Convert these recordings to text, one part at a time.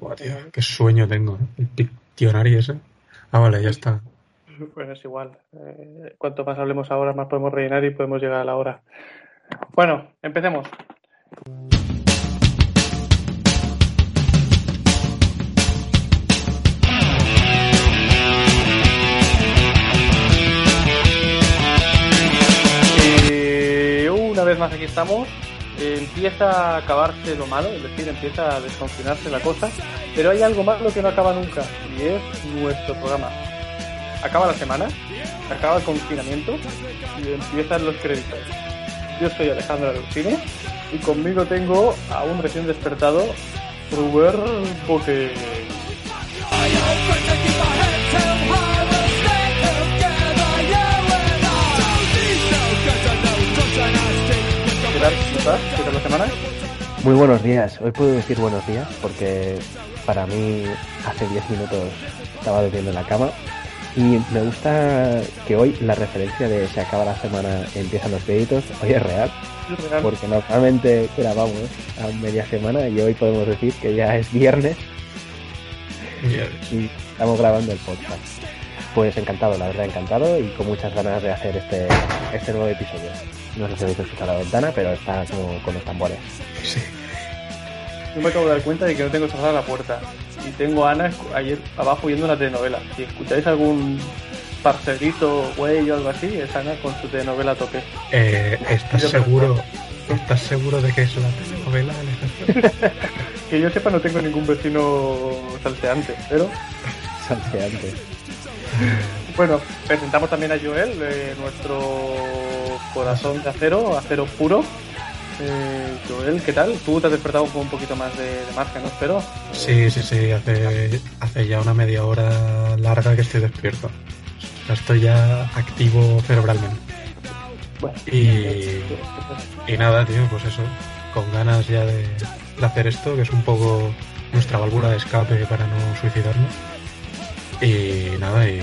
Buah, tío, qué sueño tengo. ¿eh? El Pictionary ese. Ah, vale, ya está. Pues es igual. Eh, cuanto más hablemos ahora, más podemos rellenar y podemos llegar a la hora. Bueno, empecemos. Eh, una vez más aquí estamos. Empieza a acabarse lo malo, es decir, empieza a desconfinarse la cosa, pero hay algo malo que no acaba nunca y es nuestro programa. Acaba la semana, acaba el confinamiento y empiezan los créditos. Yo soy Alejandro Alucine y conmigo tengo a un recién despertado Ruber Boque. Semana? Muy buenos días. Hoy puedo decir buenos días porque para mí hace 10 minutos estaba durmiendo en la cama y me gusta que hoy la referencia de se acaba la semana empiezan los créditos hoy es real Es real. porque normalmente grabamos a media semana y hoy podemos decir que ya es viernes y estamos grabando el podcast. Pues encantado, la verdad encantado y con muchas ganas de hacer este, este nuevo episodio. No sé si habéis escuchado la ventana, pero está como con los tambores. Sí. Yo me acabo de dar cuenta de que no tengo cerrada la puerta y tengo a Ana ayer abajo viendo una telenovela. Si escucháis algún parcerito, güey o algo así, es Ana con su telenovela a tope. Eh, ¿Estás Yo seguro? ¿Estás seguro de que es la telenovela, Alejandro? Que yo sepa no tengo ningún vecino salteante, pero Salseante. Bueno, presentamos también a Joel, eh, nuestro corazón de acero, acero puro. Eh, Joel, ¿qué tal? Tú te has despertado con un poquito más de, de margen, ¿no? Espero. Sí, sí, sí, hace, hace ya una media hora larga que estoy despierto. Estoy ya activo cerebralmente. Bueno, Y, y nada, tío, pues eso, con ganas ya de, de hacer esto, que es un poco nuestra válvula de escape para no suicidarnos. Y nada, y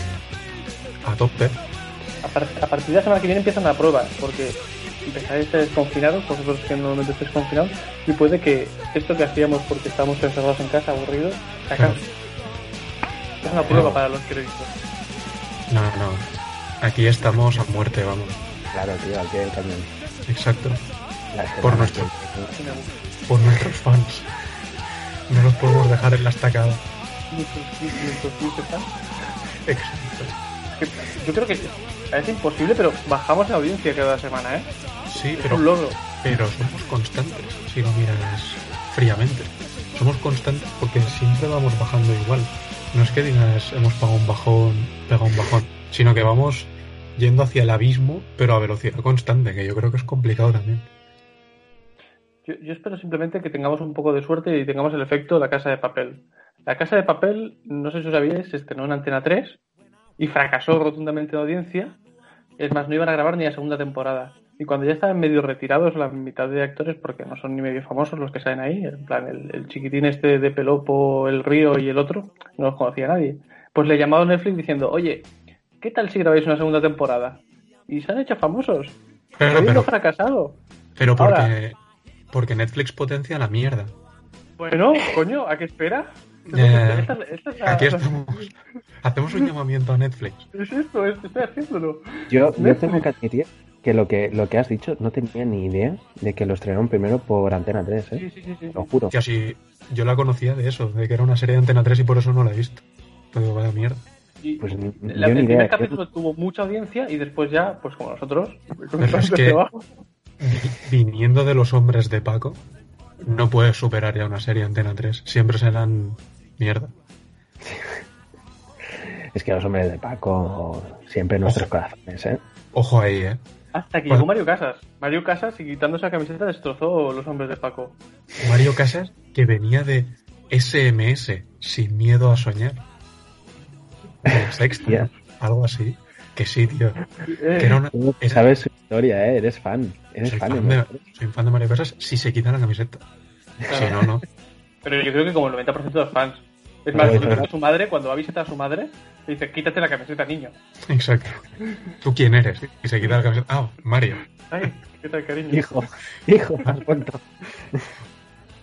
a tope. a, par- a partir de la semana que viene empiezan las pruebas, porque empezáis a estar desconfinados, vosotros que normalmente estáis confinados, y puede que esto que hacíamos porque estábamos encerrados en casa, aburridos, se acabe. Es una prueba No. para los créditos. No, no. Aquí estamos a muerte, vamos. Claro, tío, al pie del cañón. Exacto. Por nuestro-. Por nuestros fans. No los podemos dejar en la estacada. Exacto. Yo creo que parece imposible, pero bajamos la audiencia cada semana, ¿eh? Sí, Es pero, un logro. pero somos constantes, si lo miras fríamente. Somos constantes porque siempre vamos bajando igual. No es que digas hemos pagado un bajón, pegado un bajón, sino que vamos yendo hacia el abismo, pero a velocidad constante, que yo creo que es complicado también. Yo, yo espero simplemente que tengamos un poco de suerte y tengamos el efecto de la casa de papel. La casa de papel, no sé si os sabíais, se estrenó en Antena 3 y fracasó rotundamente en audiencia. Es más, no iban a grabar ni la segunda temporada. Y cuando ya estaban medio retirados la mitad de actores, porque no son ni medio famosos los que salen ahí, en plan el, el chiquitín este de Pelopo, el Río y el otro, no los conocía nadie. Pues le llamado Netflix diciendo, oye, ¿qué tal si grabáis una segunda temporada? Y se han hecho famosos. Pero, habiendo pero, fracasado. pero Ahora- porque, porque Netflix potencia la mierda. Bueno, coño, ¿a qué espera? Ya. Esta- esta es la- Aquí estamos. Hacemos un llamamiento a Netflix. Es esto, es- estoy haciéndolo. Yo, yo Netflix. tengo que admitir que lo que lo que has dicho no tenía ni idea de que lo estrenaron primero por Antena 3, ¿eh? Sí, sí, sí. sí. Lo juro. Así, yo la conocía de eso, de que era una serie de Antena 3 y por eso no la he visto. Pero vaya mierda. Y Pues ni- la- yo el ni primer idea. capítulo tuvo mucha audiencia y después ya, pues como nosotros, Pero es que- Vi- Viniendo de los hombres de Paco, no puedes superar ya una serie Antena 3. Siempre serán mierda. Es que los hombres de Paco siempre en nuestros corazones, ¿eh? Ojo ahí, ¿eh? Hasta que Bueno. llegó Mario Casas. Mario Casas y quitándose la camiseta destrozó los hombres de Paco. Mario Casas, que venía de SMS, sin miedo a soñar. De la sexta, algo así. Que sí, tío. Eh, Que era una- Tú era- Sabes su historia, ¿eh? Eres fan. Eres soy, fan. fan de de, soy fan de Mario Casas si se quita la camiseta. Si no, no. Pero yo creo que como el 90% de los fans. Es más, cuando a su madre, cuando va a visitar a su madre, le dice, quítate la camiseta, niño. Exacto. ¿Tú quién eres? Y se quita la camiseta. Ah, Mario. Ay, qué tal, cariño. Hijo, hijo, has vuelto.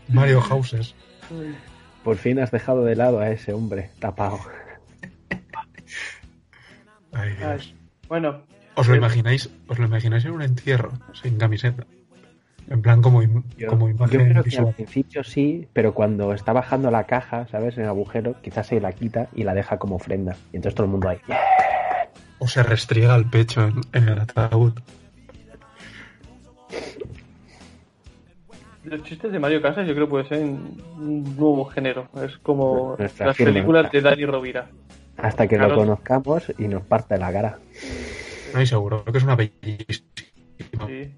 Mario Houses. Por fin has dejado de lado a ese hombre tapado. Ay, Ay, Dios. Bueno, ¿Os lo imagináis? ¿Os lo imagináis en un entierro sin camiseta? En plan como, im- Yo, como yo imagen creo que al principio sí, pero cuando está bajando la caja, ¿sabes? En el agujero, quizás se la quita y la deja como ofrenda. Y entonces todo el mundo ahí. O se restriega el pecho en, en el ataúd. los chistes de Mario Casas yo creo que puede ser un nuevo género. Es como Nuestra las firma. películas de Dani Rovira. Hasta que Claro. lo conozcamos y nos parte la cara. No, y seguro que es una bellísima. Sí.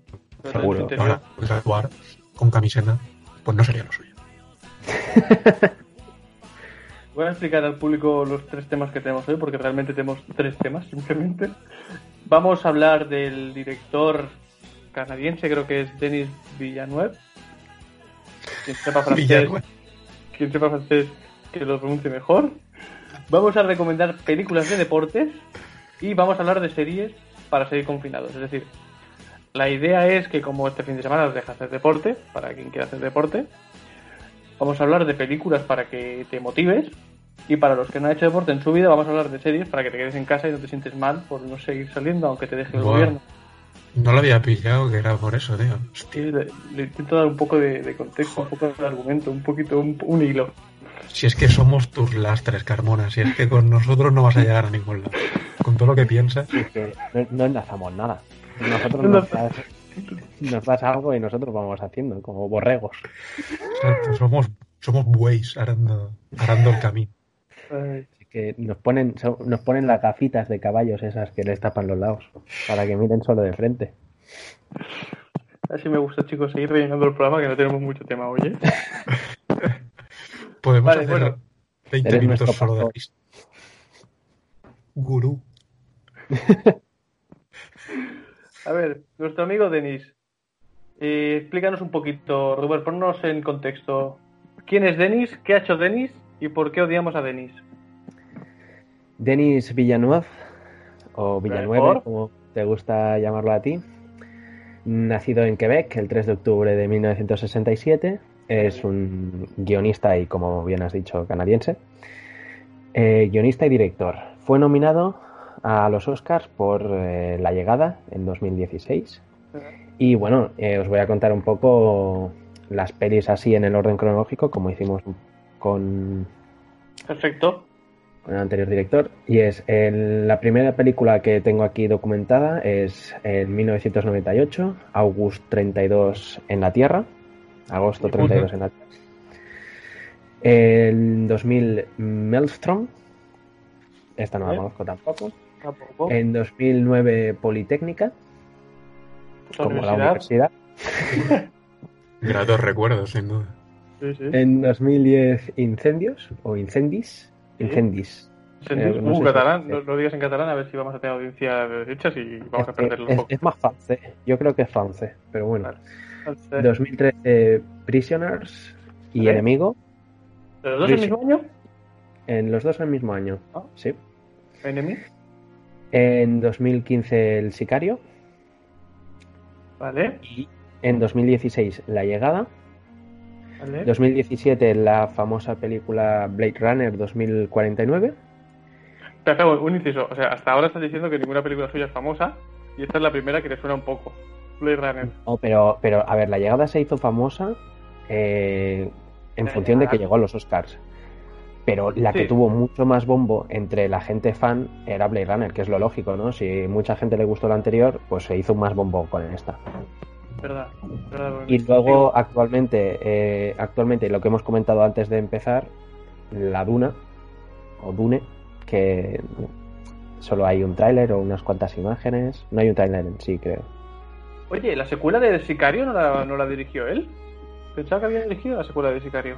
Seguro. Ahora, pues, actuar con camiseta, pues no sería lo suyo. Voy a explicar al público los tres temas que tenemos hoy, porque realmente tenemos tres temas simplemente. Vamos a hablar del director canadiense, creo que es Denis Villeneuve. Quien sepa francés, Villanueva. quien sepa francés que lo pronuncie mejor. Vamos a recomendar películas de deportes y vamos a hablar de series para seguir confinados. Es decir, la idea es que como este fin de semana os deja hacer deporte, para quien quiera hacer deporte, vamos a hablar de películas para que te motives y para los que no han hecho deporte en su vida vamos a hablar de series para que te quedes en casa y no te sientes mal por no seguir saliendo aunque te deje el gobierno. No lo había pillado que era por eso, tío. Hostia. Le, le intento dar un poco de, de contexto, un poco de argumento, un poquito, un, un hilo. Si es que somos tus lastres, Carmona. Si es que con nosotros no vas a llegar a ningún lado. Con todo lo que piensas. Que no, no enlazamos nada. Nosotros No nos enlazamos. das, nos das algo y nosotros vamos haciendo, como borregos. Exacto, somos, somos bueyes arando, arando el camino. Así que nos ponen, nos ponen las gafitas de caballos esas que les tapan los lados, para que miren solo de frente. así me gusta, chicos, seguir rellenando el programa que no tenemos mucho tema hoy. ¿eh? Podemos Vale, hacer bueno. 20 Eres minutos solo de risa. Gurú. A ver, nuestro amigo Denis, eh, explícanos un poquito, Robert, ponnos en contexto. ¿Quién es Denis? ¿Qué ha hecho Denis? ¿Y por qué odiamos a Denis? Denis Villeneuve, o Villanueve, Mejor. como te gusta llamarlo a ti, nacido en Quebec el 3 de octubre de 1967, es un guionista y, como bien has dicho, canadiense. Eh, guionista y director. Fue nominado a los Oscars por eh, La Llegada en 2016. Y bueno, eh, os voy a contar un poco las pelis así en el orden cronológico, como hicimos con Perfecto. con el anterior director. Y es el- la primera película que tengo aquí documentada es en 1998, August 32 en la Tierra. Agosto Ujú. 32 en la Tierra. En 2000, Maelstrom. Esta no la ¿Eh? conozco tampoco. Tampoco. En 2009, Politécnica, La como la universidad. Gratos recuerdos, sin duda. Sí, sí. En 2010, Incendios o Incendis. Sí. Incendis. Eh, no uh, catalán, no lo digas en catalán a ver si vamos a tener audiencia de derechas y vamos a Es- perderlo un es, poco. es más francés. Yo creo que es francés, pero bueno. Vale. Entonces, 2013 Prisoners y Vale. Enemigo, ¿Los dos el Prison- mismo año? en los dos el mismo año. Ah. Sí. Enemy. En 2015 El Sicario Vale. y en 2016 La Llegada. Vale. 2017 la famosa película Blade Runner 2049. Pero, pero, un inciso. O sea, hasta ahora estás diciendo que ninguna película suya es famosa y esta es la primera que te suena un poco. Blade Runner. Oh, pero, pero, a ver, La Llegada se hizo famosa eh, en función de que llegó a los Oscars. Pero la que Sí. tuvo mucho más bombo entre la gente fan era Blade Runner, que es lo lógico, ¿no? Si mucha gente le gustó la anterior, pues se hizo más bombo con esta. ¿Verdad? ¿Verdad? Y luego actualmente, eh, actualmente lo que hemos comentado antes de empezar, la Duna o Dune, que solo hay un tráiler o unas cuantas imágenes. No hay un tráiler en sí, creo. Oye, ¿la secuela de Sicario no la, no la dirigió él? Pensaba que había dirigido la secuela de Sicario.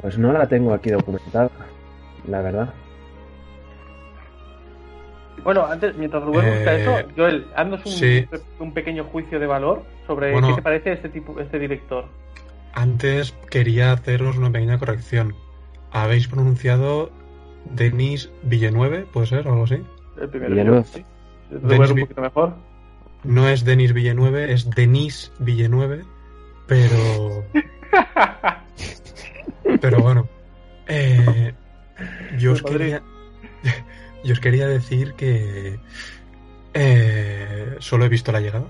Pues no la tengo aquí documentada, la verdad. Bueno, antes, mientras Rubén busca Eh, eso, Joel, haznos un, sí. un pequeño juicio de valor sobre Bueno. qué te parece este tipo, este director. Antes quería haceros una pequeña corrección. Habéis pronunciado Denis Villeneuve, ¿puede ser? o algo así. El primero. Villeneuve. Sí. Denis un poquito mejor. No es Denis Villeneuve, es Denis Villeneuve, pero... Pero bueno, Eh, yo, os Madrid. quería, yo os quería decir que eh, solo he visto la llegada.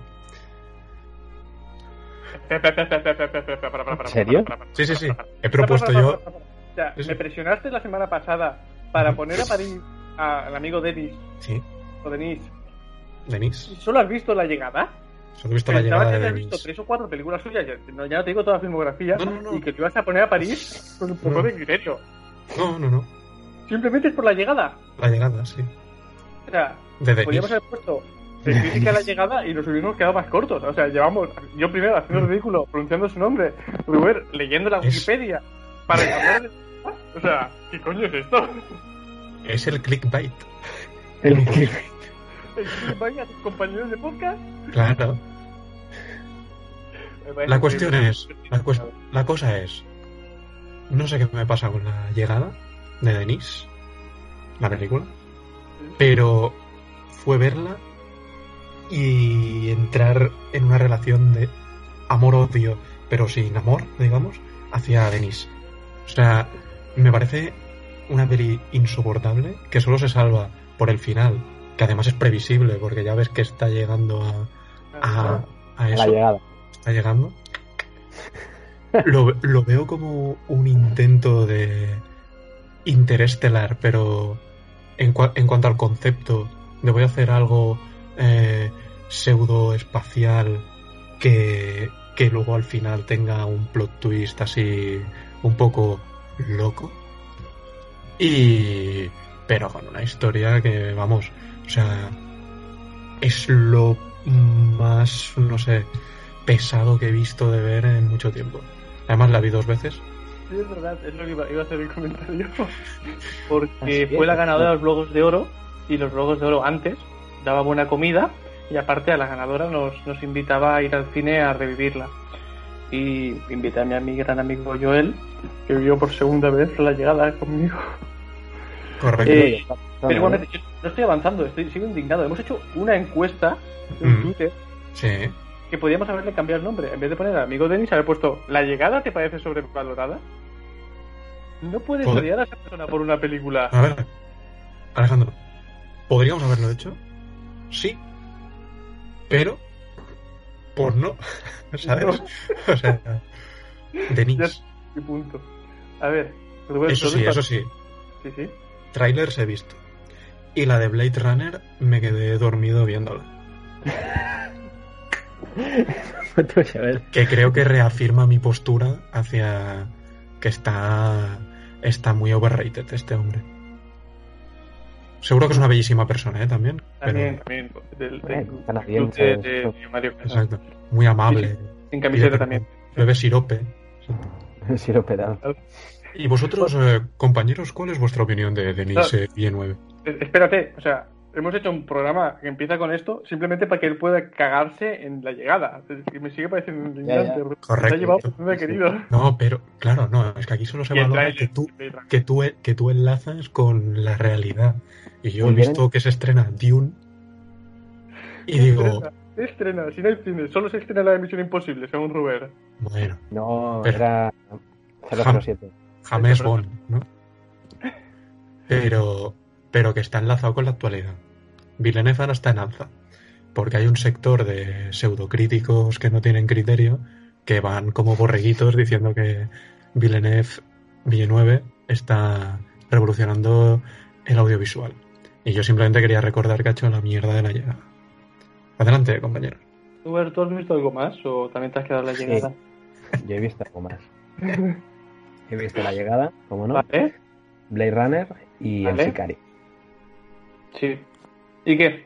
¿En serio? Sí, sí, sí. He propuesto yo. O sea, me presionaste la semana pasada para poner a París al amigo Denis Sí, o Denis. Denis. ¿Y ¿Solo has visto la llegada? Solo he visto la llegada que de habías visto tres o cuatro películas suyas, ya no, ya no te digo toda la filmografía, No, no, no. y que te ibas a poner a París con un poco No. de criterio. No, no, no. Simplemente es por la llegada. La llegada, sí. O sea, De podríamos haber puesto de crítica a la llegada y nos hubiéramos quedado más cortos. O sea, llevamos, yo primero haciendo el ridículo, pronunciando su nombre, Rubén leyendo la Mm. Es- Wikipedia para hablar de... O sea, ¿qué coño es esto? Es el clickbait. El- ¿El a tus compañeros de podcast? Claro. La cuestión es, la, cues- la cosa es, no sé qué me pasa con la llegada de Denis, la película, pero fue verla y entrar en una relación de amor-odio, pero sin amor, digamos, hacia Denis. O sea, me parece una peli insoportable que solo se salva por el final, que además es previsible porque ya ves que está llegando a, a, a la eso llegada. está llegando. Lo, lo veo como un intento de interestelar, pero en, cua- en cuanto al concepto de voy a hacer algo eh, pseudo espacial que, que luego al final tenga un plot twist así un poco loco. Y. Pero con una historia que, vamos, o sea, es lo más, no sé, pesado que he visto de ver en mucho tiempo. Además la vi dos veces. Sí, es verdad, es lo que iba, iba a hacer el comentario. Porque Así fue es. la ganadora de los Globos de Oro y los Globos de Oro antes daba buena comida y aparte a la ganadora nos, nos invitaba a ir al cine a revivirla. Y invité a mi, gran amigo Joel, que vivió por segunda vez la llegada conmigo. Correcto. Eh, No, Pero no, igualmente, yo no estoy avanzando, estoy, sigo indignado. Hemos hecho una encuesta en Mm. Twitter sí. que podíamos haberle cambiado el nombre. En vez de poner amigo Denis, haber puesto ¿La llegada te parece sobrevalorada? No puedes Joder. odiar a esa persona por una película. A ver, Alejandro, ¿podríamos haberlo hecho? Sí. Pero, por no, ¿sabes? O sea, Denis. Y punto. A ver, Rubén, Eso ¿tú sí, eso sí. Sí, sí. Trailers he visto. Y la de Blade Runner me quedé dormido viéndola. Que creo que reafirma mi postura hacia que está, está muy overrated este hombre. Seguro que es una bellísima persona, ¿eh? También. También, Pero, también. Del, del de, de- Mario exacto. Muy amable. Sin camiseta también. Bebe sirope. Petado. Y vosotros, eh, compañeros, ¿cuál es vuestra opinión de Denis Ah. eh, Villeneuve? Eh, Espérate, o sea, hemos hecho un programa que empieza con esto simplemente para que él pueda cagarse en la llegada. Que me sigue pareciendo indignante. Ya, ya. Rubén. Correcto. Llevado ha querido. No, pero, claro, no, es que aquí solo se valora que tú, que, tú, que tú enlazas con la realidad. Y yo he bien. visto que se estrena Dune y digo, Estrena, estrena, si no hay cine, solo se estrena la de Misión Imposible, según Rubén. bueno, No, Pero- era 007. James pero- Bond, ¿no? Pero, pero que está enlazado con la actualidad. Villeneuve ahora está en alza, porque hay un sector de pseudocríticos que no tienen criterio, que van como borreguitos diciendo que Villeneuve, Villeneuve está revolucionando el audiovisual. Y yo simplemente quería recordar que ha hecho la mierda de la llegada. Adelante, compañero. ¿tú has visto algo más o también te has quedado en la Sí. llegada? Yo he visto algo más. He visto La Llegada, como no, ¿Vale? Blade Runner y Vale. El Sicario. Sí. ¿Y qué?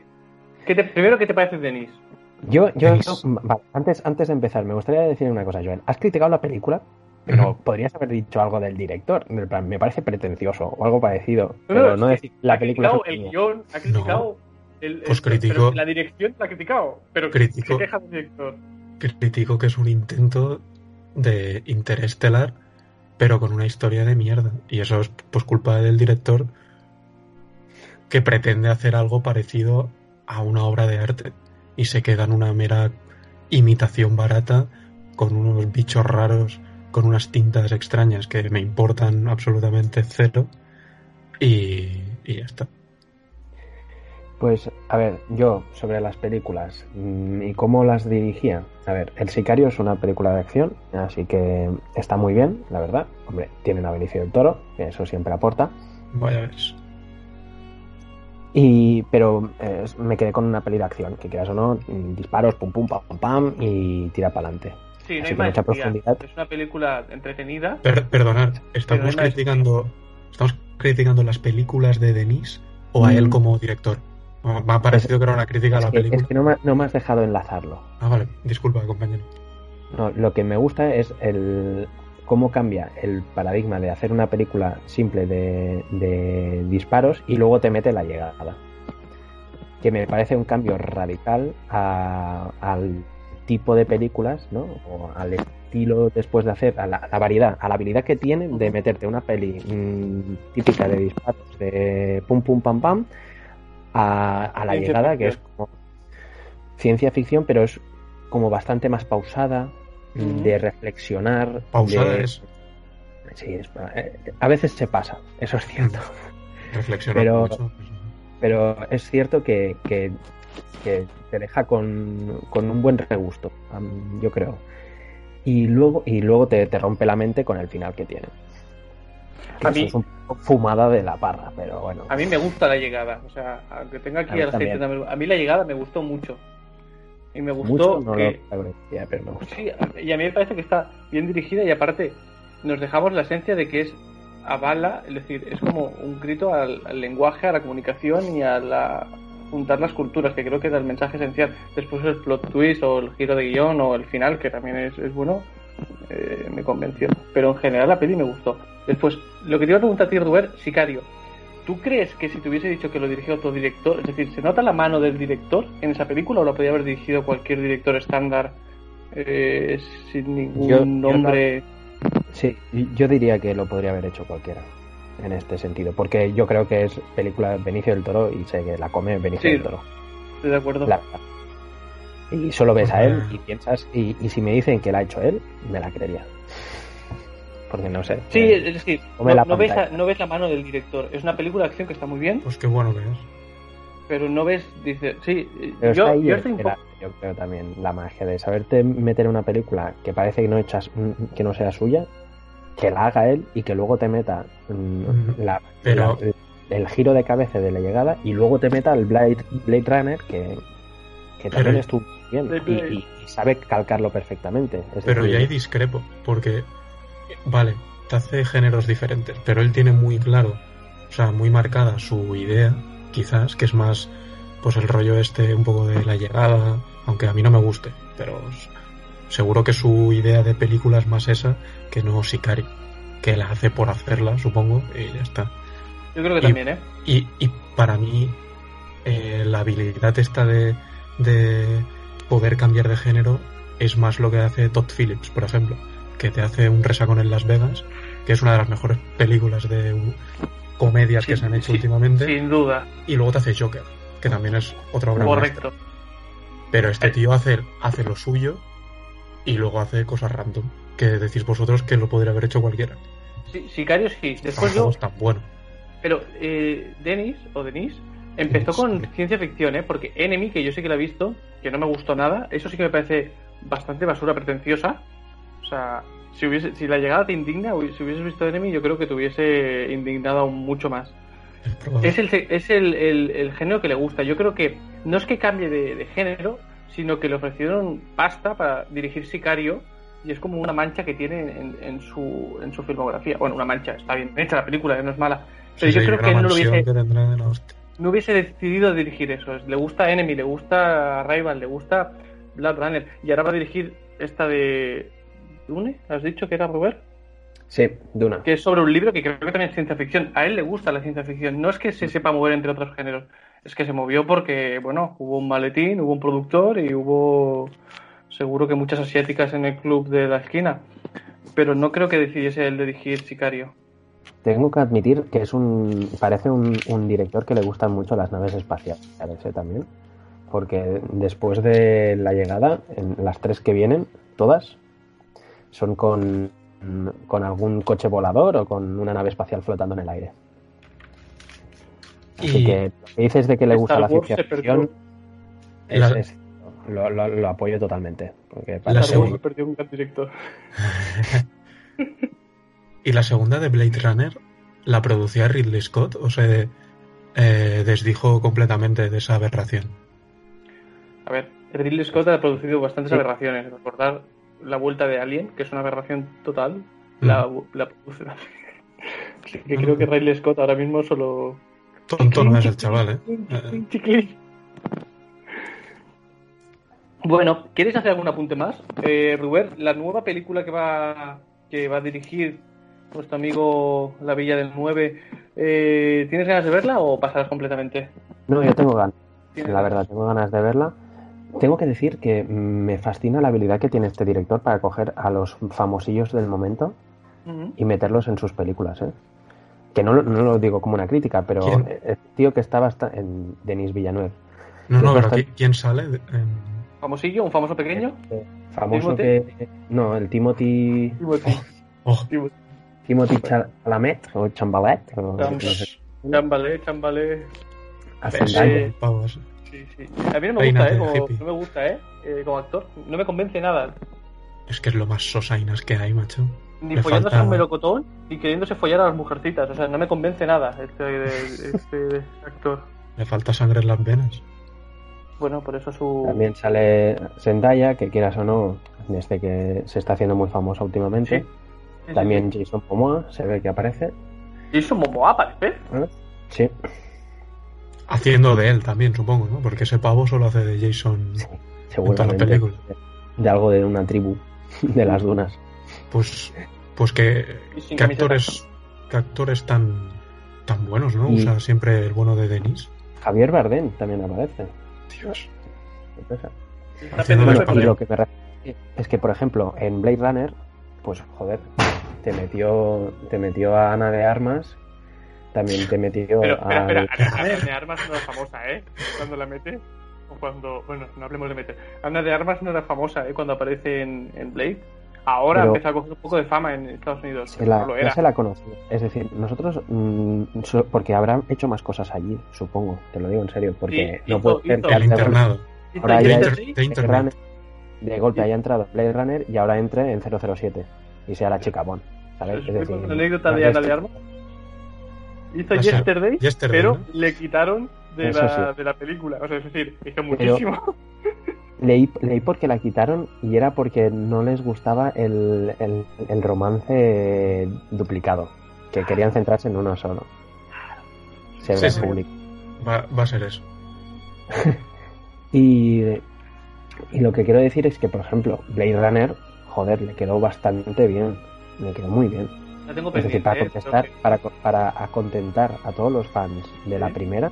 ¿Qué te, primero, ¿qué te parece Denis? Yo, yo, vale, antes, antes de empezar, me gustaría decir una cosa, Joel. Has criticado la película, pero podrías haber dicho algo del director. del plan, me parece pretencioso o algo parecido. No, pero no, no es decir la ha película. criticado el guion, ha criticado el, el- Pues criticó- la dirección la ha criticado, pero Criticó- se queja del director. critico que es un intento de interestelar, pero con una historia de mierda. Y eso es pues culpa del director que pretende hacer algo parecido a una obra de arte y se queda en una mera imitación barata con unos bichos raros con unas tintas extrañas que me importan absolutamente cero y, y ya está. Pues, a ver, yo sobre las películas mm, y cómo las dirigía. A ver, El Sicario es una película de acción, así que está muy bien, la verdad. Hombre, tienen a Benicio del Toro, que eso siempre aporta. Vaya ves. Y, pero eh, me quedé con una peli de acción, que quieras o no, mm, disparos, pum pum, pam pam, pam y tira para adelante. Sí, no Así hay mucha profundidad. Es una película entretenida. Per- perdonad, ¿estamos criticando, ¿estamos criticando las películas de Denis o a Mm. él como director? Me ha parecido que era una crítica a la que, película. es que no, me, no me has dejado enlazarlo. Ah, vale, disculpa, compañero. No, lo que me gusta es el cómo cambia el paradigma de hacer una película simple de, de disparos y luego te mete la llegada. Que me parece un cambio radical a- al tipo de películas, ¿no? O al estilo después de hacer, a la, la variedad, a la habilidad que tienen de meterte una peli mm, típica de disparos, de pum pum pam pam, a, a la Ciencia llegada, que es como ciencia ficción, pero es como bastante más pausada, de reflexionar. Pausada de- es. Sí, es- eh, a veces se pasa, eso es cierto. Reflexiona Pero- mucho. Pero es cierto que, que, que te deja con, con un buen regusto, yo creo. Y luego, y luego te, te rompe la mente con el final que tiene. Que A mí- es un fumada de la parra, pero bueno. A mí me gusta la llegada. O sea, aunque tenga A aquí aceite, también. a mí la llegada me gustó mucho. Y me gustó Mucho no que... pero me gustó. Sí, y a mí me parece que está bien dirigida y aparte nos dejamos la esencia de que es avala, es decir, es como un grito al, al lenguaje, a la comunicación y a la juntar las culturas, que creo que era el mensaje esencial. Después el plot twist o el giro de guion o el final, que también es, es bueno, eh, me convenció. Pero en general la peli me gustó. Después, lo que te iba a preguntar a ti, Ruber, Sicario. ¿Tú crees que si te hubiese dicho que lo dirigió otro director, es decir, ¿se nota la mano del director en esa película o lo podría haber dirigido cualquier director estándar eh, sin ningún Yo- yo nombre? Sí, yo diría que lo podría haber hecho cualquiera en este sentido, porque yo creo que es película Benicio del Toro y sé que la come Benicio Sí. del Toro. Estoy de acuerdo. la. Y solo ves a él y piensas, y, y si me dicen que la ha hecho él, me la creería. Porque no sé. Sí, eh, es decir, no, la no ves la, no ves la mano del director. Es una película de acción que está muy bien, Pues qué bueno que es. pero no ves, dice, sí, pero yo, está ahí yo el- estoy un poco... yo creo también la magia de saberte meter en una película que parece que no echas que no sea suya, que la haga él y que luego te meta mm, Mm, la, pero- la- el giro de cabeza de la llegada y luego te meta el Blade, Blade Runner que, que también Pero- estuvo bien y- y sabe calcarlo perfectamente. Es Pero decir, ya hay discrepo, porque, vale, te hace géneros diferentes, pero él tiene muy claro, o sea, muy marcada su idea, quizás, que es más, pues el rollo este un poco de la llegada, aunque a mí no me guste, pero seguro que su idea de película es más esa que no Sicario, que la hace por hacerla, supongo, y ya está. Yo creo que y- también, ¿eh? Y, y para mí, eh, la habilidad esta de, de poder cambiar de género es más lo que hace Todd Phillips, por ejemplo, que te hace un resacón en Las Vegas, que es una de las mejores películas de comedias que se han hecho sí, últimamente, Sin duda, y luego te hace Joker, que también es otra obra maestra. correcto. Pero este Eh. tío hace, hace lo suyo y luego hace cosas random, que decís vosotros que lo podría haber hecho cualquiera. Sí, Sicario sí. Después yo, es tan bueno. Pero eh, Denis o Denis empezó Sí. con ciencia ficción, ¿eh? Porque Enemy, que yo sí que la he visto, que no me gustó nada, eso sí que me parece bastante basura pretenciosa. O sea, si, hubiese, si la llegada te indigna, si hubieses visto Enemy, yo creo que te hubiese indignado aún mucho más. Es el, es el, el- el género que le gusta. Yo creo que no es que cambie de, de género, sino que le ofrecieron pasta para dirigir Sicario y es como una mancha que tiene en, en su, en su filmografía. Bueno, una mancha, está bien hecha la película, eh, no es mala. Pero Sí, yo creo que él no lo hubiese, que no hubiese decidido dirigir eso. Le gusta Enemy, le gusta Rival, le gusta Blood Runner. Y ahora va a dirigir esta de. ¿Dune? ¿Has dicho que era Robert? Sí, Duna. Que es sobre un libro que creo que también es ciencia ficción. A él le gusta la ciencia ficción. No es que se sepa mover entre otros géneros. Es que se movió porque, bueno, hubo un maletín, hubo un productor y hubo seguro que muchas asiáticas en el club de la esquina. Pero no creo que decidiese él dirigir Sicario. Tengo que admitir que es un. parece un, un director que le gustan mucho las naves espaciales ¿eh? también. Porque después de la llegada, en las tres que vienen, todas, son con con algún coche volador o con una nave espacial flotando en el aire. Así Y que lo que dices de que le gusta Star la ciencia ficción es, La- es- lo, lo- lo apoyo totalmente. Porque La para Wars segunda- se perdió un gran director. Y la segunda de Blade Runner la producía Ridley Scott o se eh, desdijo completamente de esa aberración. A ver, Ridley Scott ha producido bastantes Sí. aberraciones. Recordar la vuelta de Alien, que es una aberración total, Mm. la, la produce. Así que creo que Ridley Scott ahora mismo solo. Tonto no es el chaval, ¿eh? Un chiclín. Bueno, ¿quieres hacer algún apunte más? Eh, Rubén, la nueva película que va, que va a dirigir nuestro amigo La Villa del 9, eh, ¿tienes ganas de verla o pasarás completamente? No, yo tengo ganas, ¿Tienes la verdad, tengo ganas de verla. Tengo que decir que me fascina la habilidad que tiene este director para coger a los famosillos del momento y meterlos en sus películas, ¿eh? Que no, lo- no lo digo como una crítica, pero ¿Quién? el tío que estaba hasta en Denis Villanueva. No, no, pero bastante- ¿qui- ¿quién sale? ¿Famosillo? ¿Un famoso pequeño? Eh, Famoso que... No, el Timothy... Timothy. Oh, Timothy. Timothy Chalamet o Chambalet. O, Cham- no sé. Chambalé, chambalé. A Sí, sí. A mí no me gusta, ¿eh? Como, hippie. no me gusta, ¿eh? Eh, Como actor. No me convence nada. Es que es lo más sosainas que hay, macho. Ni Le follándose falta- a un melocotón ni queriéndose follar a las mujercitas. O sea, no me convence nada este, este actor. Le falta sangre en las venas. Bueno, por eso su. También sale Zendaya, que quieras o no, desde que se está haciendo muy famosa últimamente. Sí. También Jason Momoa se ve que aparece. Jason Momoa parece. ¿eh? Sí, Haciendo de él también, supongo, ¿no? Porque ese pavo solo hace de Jason. Sí. En seguramente. toda la película. De algo de una tribu de las dunas. Pues, pues que, actores, que actores tan, tan buenos, ¿no? Y- Usa siempre el bueno de Denis. Javier Bardem también aparece. Dios. Bueno, y lo que me es que, por ejemplo, en Blade Runner, pues joder, te metió, te metió a Ana de Armas, también te metió Pero, a. espera, espera. Ana, Ana de Armas no era famosa, ¿eh? Cuando la mete. O cuando. Bueno, no hablemos de meter. Ana de Armas no era famosa, ¿eh? Cuando aparece en, en Blade. Ahora Pero- empieza a coger un poco de fama en Estados Unidos. Se la, no lo ya se la conocía. Es decir, nosotros, mm, so- porque habrán hecho más cosas allí, supongo, te lo digo en serio, porque Sí, no hizo- puede ser hizo- que El hace- internado. Ahora De, ya de de golpe haya entrado Blade Runner y ahora entre en 007 y sea la chica Bond, ¿sabes? ¿Os Es decir, la anécdota de Ana es- de Armas? Hizo O sea, Yesterday, Yesterday, pero ¿no? le quitaron de la, sí. de la película. O sea, es decir, hizo muchísimo. Leí, leí porque la quitaron y era porque no les gustaba el, el, el romance duplicado, que querían centrarse en uno solo. Se Sí, ve sí. público. Va, va a ser eso. Y, y lo que quiero decir es que, por ejemplo, Blade Runner, joder, le quedó bastante bien. Le quedó muy bien. La tengo Es decir, pendiente. para ¿eh? contestar, que- para, para acontentar a todos los fans de la primera,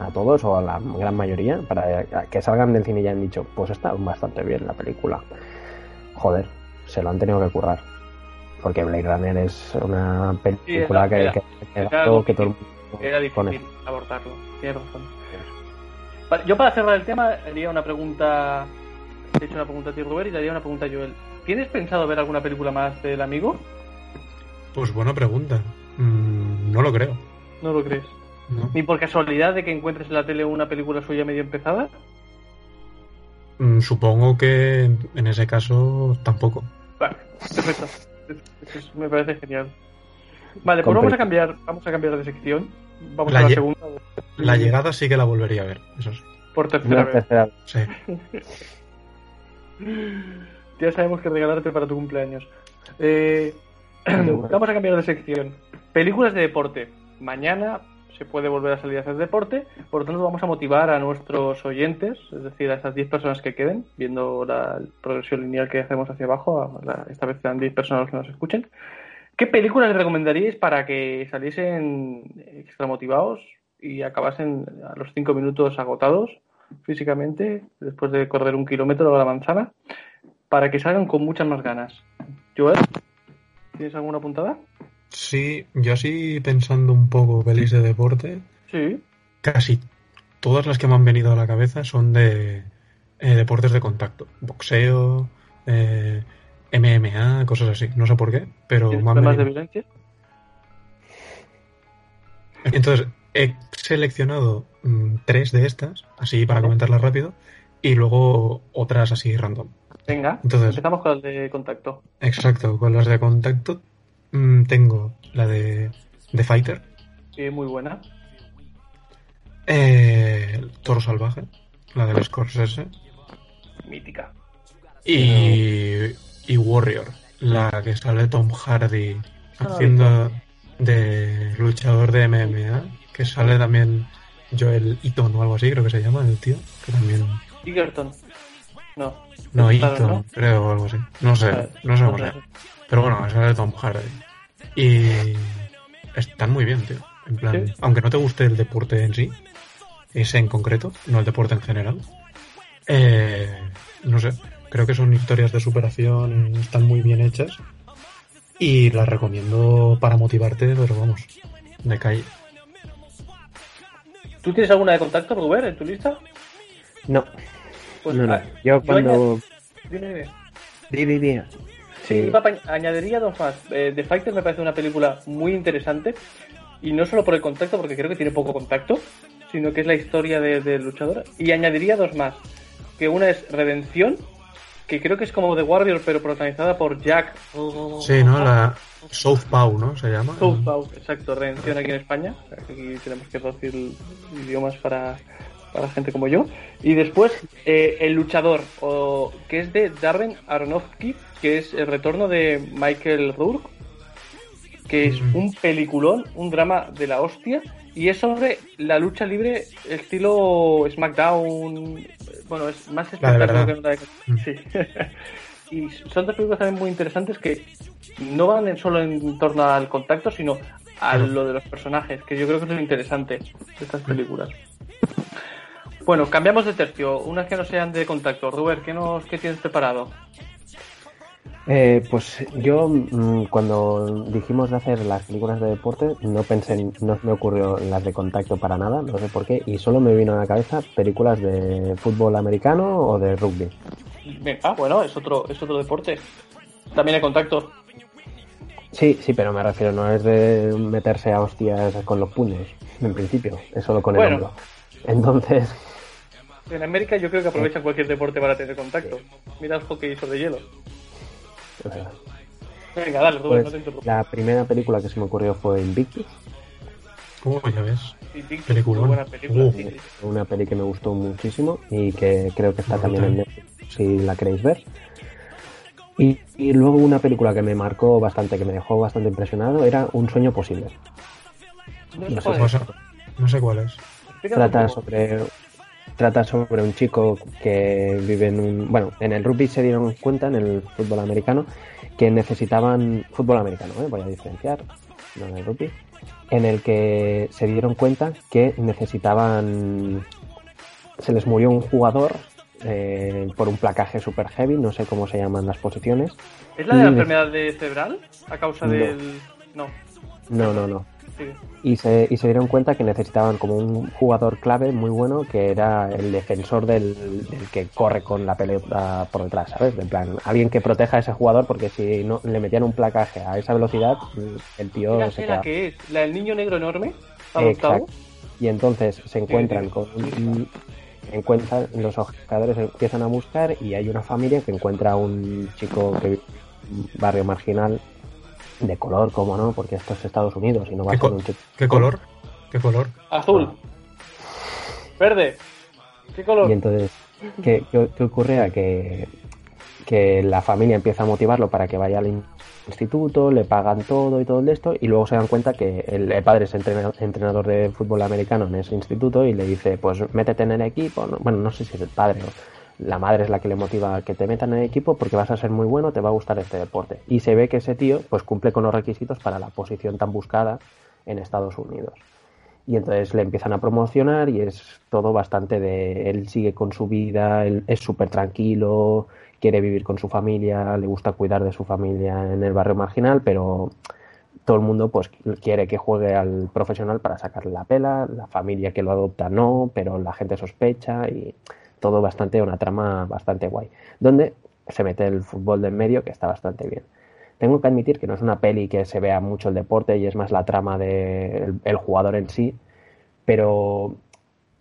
a todos o a la gran mayoría, para que salgan del cine y hayan dicho, pues está bastante bien la película. Joder, se lo han tenido que currar. Porque Blade Runner es una película era- que, era- que, que, era que todo el Era mundo pone. difícil abordarlo. Tienes razón. Vale, yo para cerrar el tema haría una pregunta. He hecho una pregunta a ti, Robert, y le haría una pregunta a Joel. ¿Tienes pensado ver alguna película más del amigo? Pues buena pregunta. Mm, no lo creo. No lo crees. ¿no? ¿Ni por casualidad de que encuentres en la tele una película suya medio empezada? Mm, supongo que en ese caso tampoco. Vale, perfecto. Es- me parece genial. Vale, pues vamos a cambiar, vamos a cambiar de sección. Vamos La a la segunda. La llegada sí que la volvería a ver, eso sí. Por tercera vez. tercera Sí. Ya sabemos que regalarte para tu cumpleaños. Eh, vamos a cambiar de sección. Películas de deporte. Mañana se puede volver a salir a hacer deporte, por lo tanto vamos a motivar a nuestros oyentes, es decir, a esas 10 personas que queden, viendo la progresión lineal que hacemos hacia abajo, la- esta vez serán 10 personas los que nos escuchen. ¿Qué películas les recomendaríais para que saliesen extra motivados y acabasen a los 5 minutos agotados físicamente, después de correr un kilómetro a la manzana? para que salgan con muchas más ganas. Joel, ¿tienes alguna puntada? Sí, yo así pensando un poco pelis de deporte, Sí. casi todas las que me han venido a la cabeza son de eh, deportes de contacto. Boxeo, eh, MMA, cosas así. No sé por qué, pero ¿Tienes me han problemas de violencia? Entonces, he seleccionado mm, tres de estas, así para comentarlas rápido, y luego otras así random. Venga, Entonces- empezamos con el de contacto. Exacto, con las de contacto mm, tengo la de The Fighter, Sí, muy buena. eh, el Toro Salvaje, la del Scorsese, Mítica. y, y Warrior, la que sale Tom Hardy Ah, haciendo de luchador de MMA, que sale también Joel Eaton o algo así, creo que se llama el tío, que también... Egerton. No. No, ¿no? creo, o algo así. No sé, no sé cómo sea. Pero bueno, esa es de Tom Hardy. Y están muy bien, tío. En plan, Sí. aunque no te guste el deporte en sí, ese en concreto, no el deporte en general, eh, no sé, creo que son historias de superación, están muy bien hechas y las recomiendo para motivarte, pero vamos, de calle. ¿Tú tienes alguna de contacto, Rubén, en tu lista? No, Pues no, no. ah, Yo cuando... añad- dime, dime. Di, di, di. Sí, añadiría dos más. Eh, The Fighter me parece una película muy interesante. Y no solo por el contacto, porque creo que tiene poco contacto, sino que es la historia de- del luchador. Y añadiría dos más. Que una es Redención, que creo que es como The Warrior, pero protagonizada por Jack. Sí, ¿no? La Southpaw, ¿no? Se llama. Southpaw, exacto, Redención aquí en España. Aquí tenemos que traducir idiomas para, para gente como yo. Y después, eh, El Luchador, o, que es de Darren Aronofsky, que es el retorno de Michael Rourke, que es Mm. un peliculón, un drama de la hostia, y es sobre la lucha libre estilo SmackDown. Bueno, es más verdad. que la de... Mm. Sí. y son dos películas también muy interesantes que no van en- solo en torno al contacto, sino a lo de los personajes, que yo creo que es lo interesante de estas películas. Bueno, cambiamos de tercio, unas que no sean de contacto. Ruber, ¿qué, nos, qué tienes preparado? Eh, pues yo mm, cuando dijimos de hacer las películas de deporte no pensé, en- no me ocurrió las de contacto para nada, no sé por qué, y solo me vino a la cabeza películas de fútbol americano o de rugby. Venga, bueno, es otro, es otro deporte. También hay contacto. Sí, sí, pero me refiero, no es de meterse a hostias con los puños, en principio, es solo con el Bueno. hombro. Entonces, En América yo creo que aprovechan cualquier deporte para tener contacto. Mira el hockey sobre hielo. es verdad. Venga, dale, Ruber, Pues, no te la primera película que se me ocurrió fue Invictus, ¿Cómo ya ves? Muy buena película, Uh. sí, una peli que me gustó muchísimo y que creo que está Brutal. también en Netflix si la queréis ver. Y, y luego una película que me marcó bastante, que me dejó bastante impresionado, era Un sueño posible. No No sé cuál No es. sé, no sé cuál es. Trata sobre trata sobre un chico que vive en un bueno en el rugby se dieron cuenta en el fútbol americano que necesitaban fútbol americano ¿eh? voy a diferenciar no en el rugby en el que se dieron cuenta que necesitaban se les murió un jugador eh, por un placaje super heavy no sé cómo se llaman las posiciones ¿Es la de la y- enfermedad de cerebral? A causa No. del. No, no no no y se, y se dieron cuenta que necesitaban como un jugador clave muy bueno que era el defensor del, del que corre con la pelota por detrás, ¿sabes? En plan, alguien que proteja a ese jugador porque si no le metían un placaje a esa velocidad, el tío se queda. la que es, la del niño negro enorme. Exacto. Y entonces se encuentran sí. con encuentran los jugadores empiezan a buscar y hay una familia que encuentra a un chico que vive en un barrio marginal de color, como no, porque esto es Estados Unidos y no va a ¿Qué ser un chico. ¿Qué color? ¿Qué color? Azul. Verde. ¿Qué color? Y entonces, ¿qué, qué, qué ocurre? A que, que la familia empieza a motivarlo para que vaya al in- instituto, le pagan todo y todo esto, y luego se dan cuenta que el, el padre es entrena- entrenador de fútbol americano en ese instituto y le dice, pues métete en el equipo. No- bueno, no sé si es el padre o la madre es la que le motiva a que te metan en el equipo porque vas a ser muy bueno, te va a gustar este deporte. Y se ve que ese tío pues cumple con los requisitos para la posición tan buscada en Estados Unidos y entonces le empiezan a promocionar y es todo bastante de él sigue con su vida, es súper tranquilo, quiere vivir con su familia, le gusta cuidar de su familia en el barrio marginal, pero todo el mundo pues quiere que juegue al profesional para sacarle la pela, la familia que lo adopta no, pero la gente sospecha y todo bastante una trama bastante guay. Donde se mete el fútbol de en medio, que está bastante bien. Tengo que admitir que no es una peli que se vea mucho el deporte y es más la trama del el jugador en sí, pero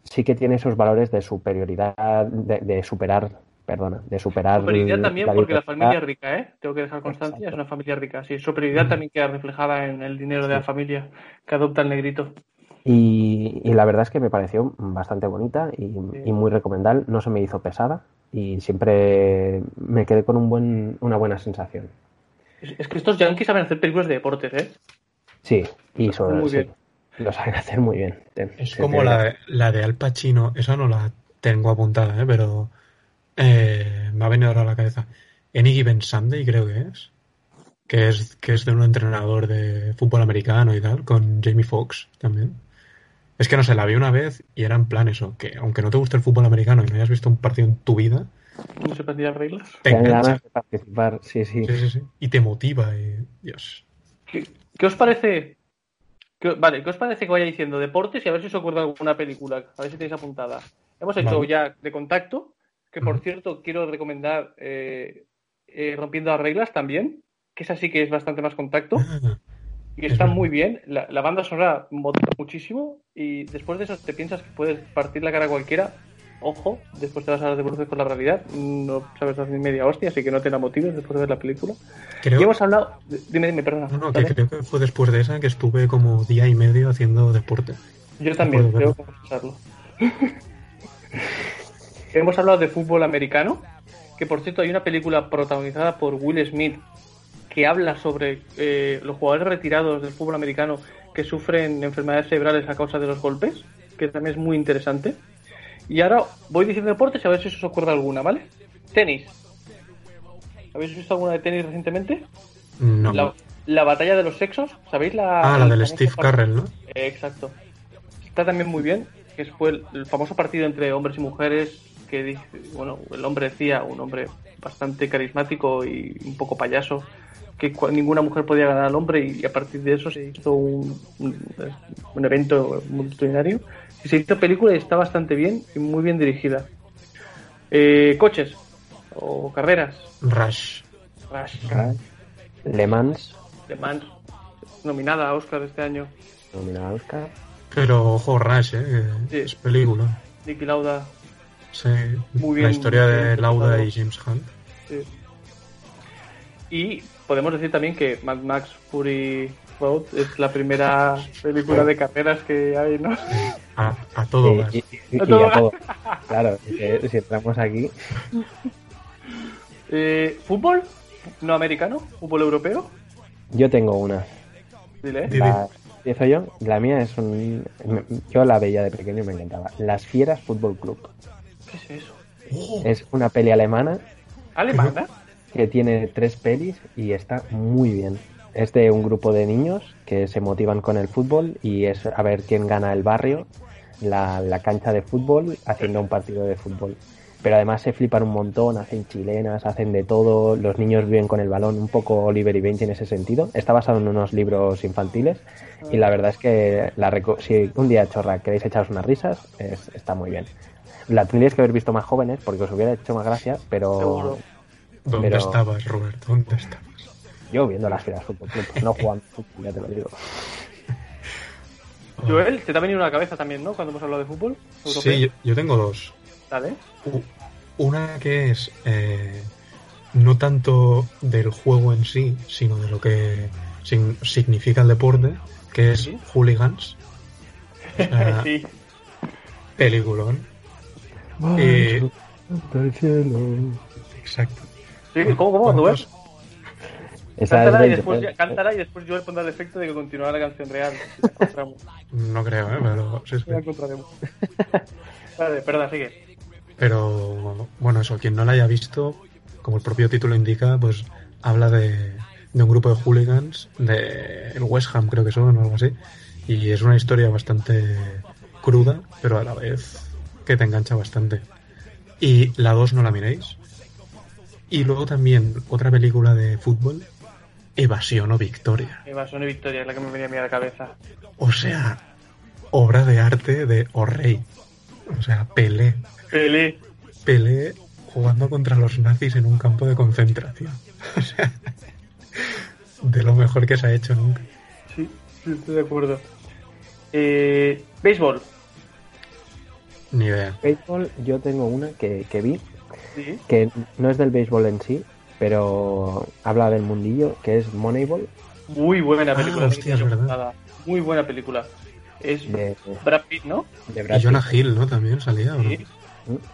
sí que tiene esos valores de superioridad, de, de superar perdona, de superar. Superioridad también porque la familia es rica, ¿eh? Tengo que dejar constancia, es una familia rica. Sí, superioridad también queda reflejada en el dinero de la familia que adopta el negrito. Y, y, la verdad es que me pareció bastante bonita y, sí. y, muy recomendable. No se me hizo pesada y siempre me quedé con un buen, una buena sensación. Es, es que estos yankees saben hacer películas de deportes, ¿eh? Sí, y sobre muy sí, bien. lo saben hacer muy bien. Es como la de, la de Al Pacino, esa no la tengo apuntada, ¿eh? pero eh, me ha venido ahora a la cabeza. Any Given Sunday, creo que es. Que es, que es de un entrenador de fútbol americano y tal, con Jamie Foxx también. Es que no sé, la vi una vez y era en plan eso, que aunque no te guste el fútbol americano y no hayas visto un partido en tu vida, no se las reglas. Te ganas de participar, sí, sí. Sí, sí, sí. Y te motiva, y... Dios. ¿Qué, qué os parece? ¿Qué, vale, ¿qué os parece que vaya diciendo deportes y a ver si os acuerda alguna película? A ver si tenéis apuntada. Hemos hecho vale. ya de contacto, que por cierto quiero recomendar eh, eh, Rompiendo las Reglas también, que es así que es bastante más contacto. Ah, Y está muy bien, la, la, banda sonora motiva muchísimo y después de eso te piensas que puedes partir la cara a cualquiera. Ojo, después te vas a devolver con la realidad, no sabes hacer ni media hostia, así que no te la motives después de ver la película. Creo... Y hemos hablado, dime, dime, perdona. No, no, que creo que fue después de esa que estuve como día y medio haciendo deporte. Yo también, tengo que confesarlo. hemos hablado de fútbol americano, que por cierto hay una película protagonizada por Will Smith que habla sobre eh, los jugadores retirados del fútbol americano que sufren enfermedades cerebrales a causa de los golpes, que también es muy interesante. Y ahora voy diciendo deportes a ver si os ocurre alguna, ¿vale? Tenis. ¿Habéis visto alguna de tenis recientemente? No. La, la batalla de los sexos, ¿sabéis? La, ah, la del Steve Carrell, ¿no? Eh, exacto. Está también muy bien, que fue el, el, famoso partido entre hombres y mujeres que dice, bueno, el hombre decía, un hombre bastante carismático y un poco payaso, que ninguna mujer podía ganar al hombre y a partir de eso se hizo un, un, un evento multitudinario. Y se hizo película y está bastante bien y muy bien dirigida. Eh, coches o carreras. Rush. Rush. Rush. Le Mans. Le Mans. Nominada a Oscar este año. Nominada a Oscar. Pero ojo, Rush, ¿eh? Sí. Es película. Nicky Lauda. Sí. Muy bien. La historia de Lauda y James Hunt. Sí. Y podemos decir también que Mad Max Fury Road es la primera película de carreras que hay, ¿no? A, a todo más. Y, y, y, a todo. Claro, si, si entramos aquí. Eh, ¿Fútbol? ¿No americano? ¿Fútbol europeo? Yo tengo una. Dile. La, empiezo yo. La mía es un. Yo la veía de pequeño y me encantaba. Las Fieras Fútbol Club. ¿Qué es eso? Es una peli alemana. ¿Alemana? Que tiene tres pelis y está muy bien. Es de un grupo de niños que se motivan con el fútbol y es a ver quién gana el barrio, la, la cancha de fútbol, haciendo un partido de fútbol. Pero además se flipan un montón, hacen chilenas, hacen de todo, los niños viven con el balón, un poco Oliver y Benji en ese sentido. Está basado en unos libros infantiles y la verdad es que la si un día chorra queréis echaros unas risas, es, está muy bien. La tendríais que haber visto más jóvenes porque os hubiera hecho más gracia, pero... ¿Dónde Pero... estabas, Robert? ¿Dónde estabas? Yo viendo las filas fútbol, no jugando fútbol, ya te lo digo. Joel, te ha venido una cabeza también, ¿no? Cuando hemos hablado de fútbol. Europeo. Sí, yo, yo, tengo dos. Dale. Una que es eh, no tanto del juego en sí, sino de lo que significa el deporte, que es ¿Sí? Hooligans. Sea, sí. Peliculón. Eh, cielo. Exacto. Sí, ¿Cómo, cómo? ¿Tú ves? Cántala y, después, ya, cántala y después yo le pondré el efecto de que continuará la canción real. no creo, ¿eh? Pero sí, sí. La encontraremos. vale, perdón, sigue. Pero, bueno, eso, quien no la haya visto, como el propio título indica, pues habla de, de un grupo de hooligans de el West Ham, creo que son, o algo así. Y es una historia bastante cruda, pero a la vez que te engancha bastante. Y la 2 no la miréis, y luego también otra película de fútbol, Evasión o Victoria. Evasión o Victoria es la que me venía a mí a la cabeza. O sea, obra de arte de O'Reilly. O sea, Pelé. Pelé. Pelé jugando contra los nazis en un campo de concentración. O sea, de lo mejor que se ha hecho nunca. Sí, sí, estoy de acuerdo. Eh, béisbol. Ni idea. Béisbol, yo tengo una que, que vi, Sí. que no es del béisbol en sí, pero habla del mundillo, que es Moneyball, Muy buena Ah, película. hostia, verdad. Nada, Muy buena película. Es de, Brad Pitt, ¿no? de Brad Y Jonah Pitt. Hill, ¿no? También salía. ¿o no? Sí.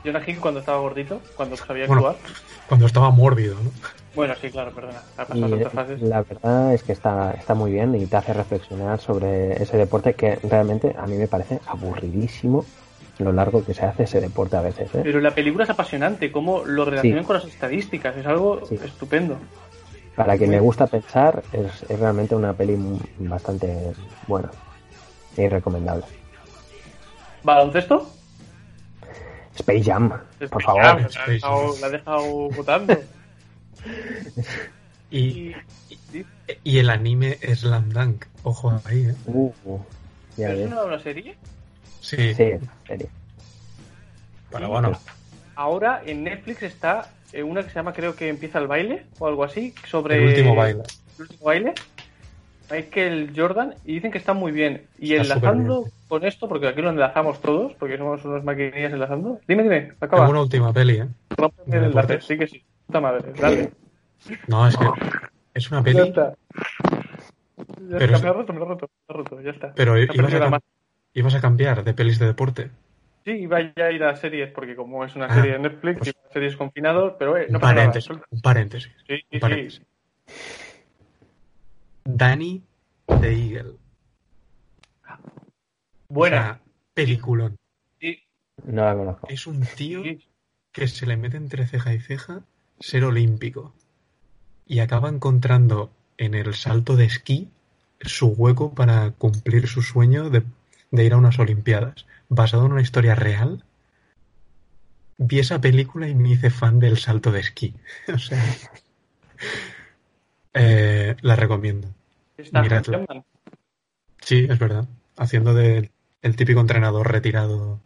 Jonah Hill cuando estaba gordito, cuando sabía Bueno. actuar. Cuando estaba mórbido, ¿no? Bueno, sí, claro, perdona. Ha pasado otras fases. la verdad es que está, está muy bien y te hace reflexionar sobre ese deporte que realmente a mí me parece aburridísimo lo largo que se hace ese deporte a veces. ¿eh? Pero la película es apasionante, cómo lo relacionan Sí. con las estadísticas, es algo Sí. estupendo. Para quien le gusta pensar, es, es realmente una peli bastante buena y recomendable. ¿Baloncesto? Space Jam, por favor. la, ha Space dejado, Jam. la ha dejado votando. Y, Y, el anime Slam Dunk. Ojo ahí, ¿eh? Uh, uh, ya ¿Pero ves. es una, una serie? Sí, Sí, en serio. pero bueno. Ahora en Netflix está eh, una que se llama, creo que empieza el baile o algo así, sobre El último baile. el último baile. Michael Jordan y dicen que está muy bien. Y Está enlazando con esto, porque aquí lo enlazamos todos, porque somos unos maquinillas enlazando. Dime, dime, acaba. Tengo una última peli, ¿eh? El enlace. Sí que sí. Puta madre, dale. No, es que es una Ya peli, está. Ya Pero está, es- me lo he roto, me lo he roto, me lo he roto, ya está. pero ha ibas a, ibas a cambiar de pelis de deporte. Sí, iba ya a ir a series, porque como es una Ah, serie de Netflix, pues- iba a series confinados, pero eh, no un pasa nada. paréntesis, un paréntesis. Sí, sí, Un sí. paréntesis. Danny the Eagle. Buena. O sea, peliculón. Sí, No la conozco. Es un tío sí. que se le mete entre ceja y ceja ser olímpico. Y acaba encontrando en el salto de esquí su hueco para cumplir su sueño de, de ir a unas Olimpiadas. Basado en una historia real. Vi esa película y me hice fan del salto de esquí. o sea. eh, la recomiendo. Está Miradla. Sí, es verdad. Haciendo de el típico entrenador retirado,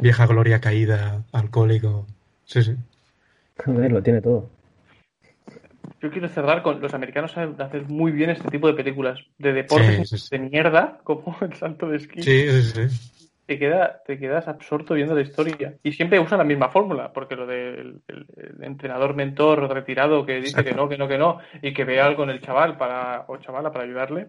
vieja gloria caída, alcohólico. Sí, sí. Joder, lo tiene todo. Yo quiero cerrar con los americanos saben hacer muy bien este tipo de películas de deportes Sí, sí, sí. de mierda, como el salto de esquí. Sí, sí, sí. Te, queda, te quedas absorto viendo la historia. Y siempre usan la misma fórmula, porque lo del el- el entrenador mentor retirado que dice Exacto. que no, que no, que no, y que ve algo en el chaval para, o chavala para ayudarle,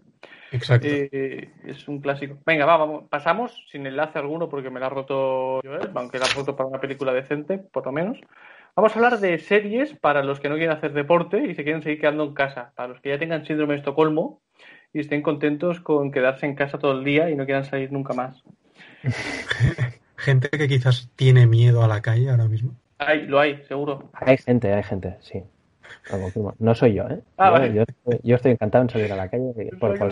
Exacto. eh, es un clásico. Venga, va, vamos, pasamos sin enlace alguno porque me la ha roto Joel, aunque la ha roto para una película decente, por lo menos. Vamos a hablar de series para los que no quieren hacer deporte y se quieren seguir quedando en casa, para los que ya tengan síndrome de Estocolmo y estén contentos con quedarse en casa todo el día y no quieran salir nunca más. Gente que quizás tiene miedo a la calle ahora mismo. Hay, lo hay, seguro. Hay gente, hay gente, sí. Lo confirmo. No soy yo, ¿eh? Ah, yo, vale. yo estoy, yo estoy encantado en salir a la calle por plan.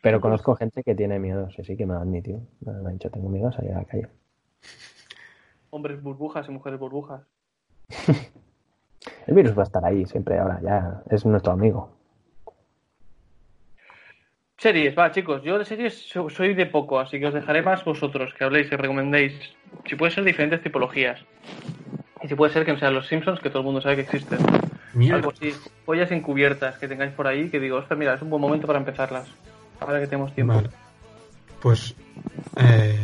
Pero conozco gente que tiene miedo, sí, sí, que me lo ha admitido. Me ha dicho, tengo miedo a salir a la calle. Hombres burbujas y mujeres burbujas. El virus va a estar ahí siempre ahora, ya es nuestro amigo. Series, va, chicos. Yo de series so- soy de poco, así que os dejaré más vosotros que habléis y recomendéis. Si puede ser diferentes tipologías. Y si puede ser que no sean los Simpsons, que todo el mundo sabe que existen. Mierda. Algo así, joyas encubiertas que tengáis por ahí, que digo, ostras, mira, es un buen momento para empezarlas. Ahora que tenemos tiempo. Vale. Pues, eh,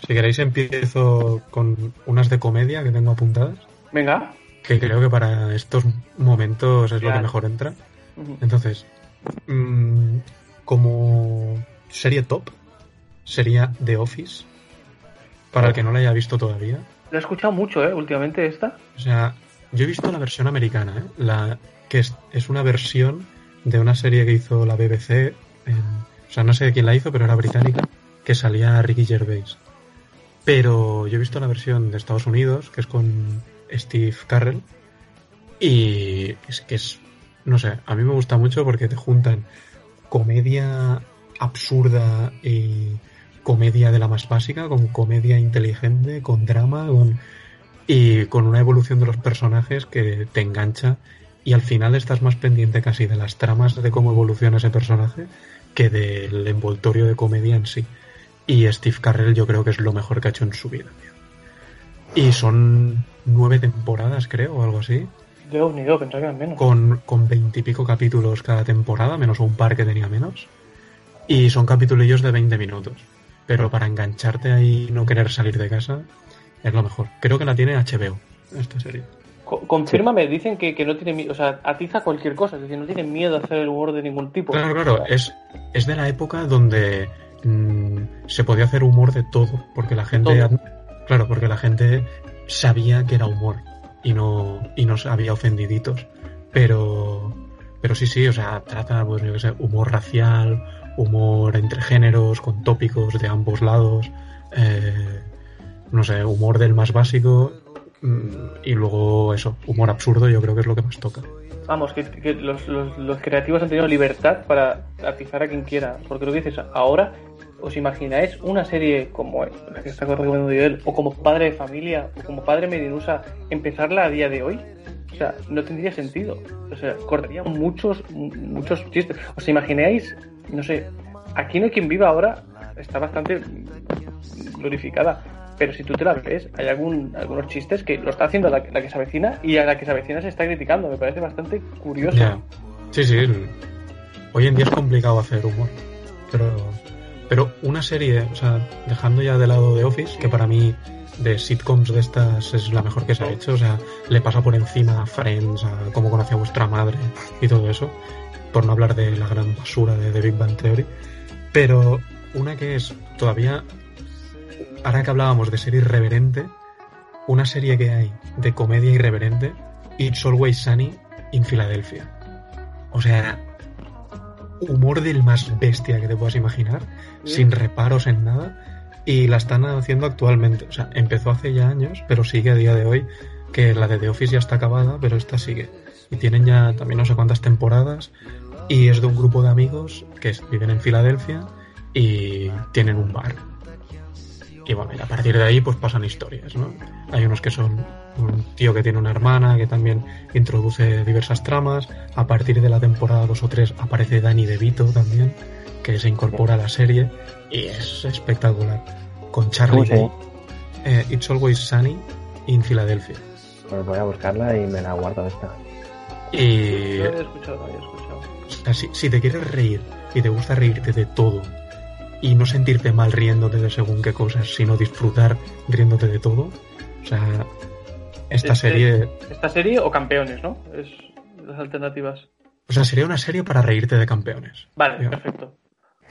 si queréis empiezo con unas de comedia que tengo apuntadas, Venga. que creo que para estos momentos es lo que mejor entra. Entonces, mm, como serie top, sería The Office. Para el que no la haya visto todavía. Lo he escuchado mucho, ¿eh? Últimamente esta. O sea, yo he visto la versión americana, ¿eh? La, que es, es una versión de una serie que hizo la BBC. en- o sea, no sé quién la hizo, pero era británica. Que salía Ricky Gervais. Pero yo he visto la versión de Estados Unidos, que es con Steve Carrell. Y es que es. No sé, a mí me gusta mucho porque te juntan comedia absurda y comedia de la más básica, con comedia inteligente, con drama, con y con una evolución de los personajes que te engancha y al final estás más pendiente casi de las tramas de cómo evoluciona ese personaje que del envoltorio de comedia en sí. Y Steve Carrell yo creo que es lo mejor que ha hecho en su vida. tío. Y son nueve temporadas, creo, o algo así. Yo ni yo, pensaba que eran menos. Con, con veintipico capítulos cada temporada, menos un par que tenía menos. Y son capitulillos de 20 minutos. Pero para engancharte ahí y no querer salir de casa, es lo mejor. Creo que la tiene HBO, esta serie. Co- confírmame, dicen que, que no tiene miedo, o sea, atiza cualquier cosa, es decir, no tiene miedo a hacer el humor de ningún tipo. Claro, claro, es, es de la época donde mm, se podía hacer humor de todo, porque la gente, Todo. claro, porque la gente sabía que era humor y no, y no había ofendiditos. Pero, pero sí, sí, o sea, trata, pues, yo qué sé, humor racial, humor entre géneros, con tópicos de ambos lados, eh, no sé, humor del más básico mm, y luego eso, humor absurdo, yo creo que es lo que más toca. Vamos, que, que los, los- los creativos han tenido libertad para atizar a quien quiera. Porque lo que dices, ahora, ¿os imagináis una serie como la que está recomendando él, o como padre de familia, o como padre medinusa, empezarla a día de hoy? O sea, no tendría sentido. O sea, cortaría muchos, muchos chistes. ¿Os imagináis? No sé, aquí no hay quien viva ahora, está bastante glorificada. Pero si tú te la ves, hay algún, algunos chistes que lo está haciendo la, que se avecina y a la que se avecina se está criticando. Me parece bastante curioso. Sí, sí. Hoy en día es complicado hacer humor. Pero, pero una serie, o sea, dejando ya de lado de Office, que para mí de sitcoms de estas es la mejor que se ha hecho, o sea, le pasa por encima a Friends, a cómo conoce a vuestra madre y todo eso, por no hablar de la gran basura de The Big Bang Theory. Pero una que es todavía, ahora que hablábamos de serie irreverente, una serie que hay de comedia irreverente, It's Always Sunny in Philadelphia. O sea, humor del más bestia que te puedas imaginar, Sí. sin reparos en nada, y la están haciendo actualmente. O sea, empezó hace ya años, pero sigue a día de hoy, que la de The Office ya está acabada, pero esta sigue. Y tienen ya también no sé cuántas temporadas, y es de un grupo de amigos que viven en Filadelfia y tienen un bar. Y bueno, y a partir de ahí pues pasan historias, ¿no? Hay unos que son un tío que tiene una hermana que también introduce diversas tramas. A partir de la temporada 2 o 3 aparece Danny DeVito también, que se incorpora a la serie y es espectacular. Con Charlie ¿Cómo se Day. Eh, It's Always Sunny in Philadelphia. Pues voy a buscarla y me la guardo esta. Y No había escuchado, no había escuchado. O sea, si, si te quieres reír y te gusta reírte de todo y no sentirte mal riéndote de según qué cosas, sino disfrutar riéndote de todo, o sea, esta Este- serie, ¿Esta serie o campeones, no? Es las alternativas. o sea, sería una serie para reírte de campeones. Vale, perfecto.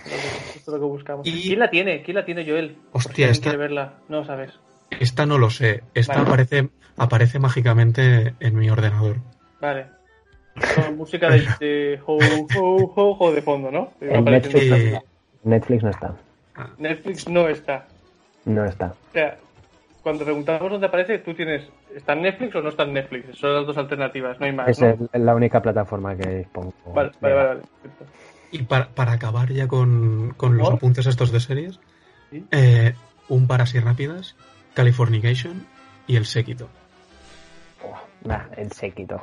Esto es lo que buscamos. Y- ¿Quién la tiene? ¿Quién la tiene, Joel? Hostia, esta- quiere verla. No lo sabes. Esta no lo sé, esta Vale. aparece, aparece mágicamente en mi ordenador. Vale. Con música de, de ho, ho, ho, ho de fondo, ¿no? Netflix, Sí. Netflix no está. Netflix no está. No está. O sea, cuando preguntamos dónde aparece, tú tienes, ¿está en Netflix o no está en Netflix? Son las dos alternativas, no hay más, Es ¿no? el- la única plataforma que dispongo. Vale, vale, vale. vale. Y para, para acabar ya con, con los ¿Por? apuntes estos de series, Sí. eh, un par así rápidas, Californication y El Séquito. Nah, el séquito.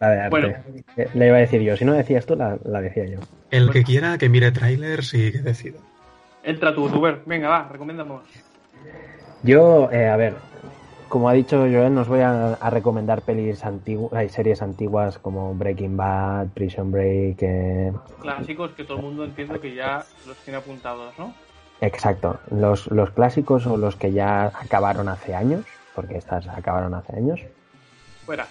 Arte. Bueno. Eh, Le iba a decir yo. Si no decías tú, la, la decía yo. El que quiera que mire trailers y que decida. Entra tú, Rubén. Venga, va, recomendamos. Yo, eh, a ver, como ha dicho Joel, nos voy a, a recomendar pelis antiguas, hay series antiguas como Breaking Bad, Prison Break, eh, Clásicos que todo el mundo entiende que ya los tiene apuntados, ¿no? exacto, los, los clásicos o los que ya acabaron hace años, porque estas acabaron hace años, Fuera.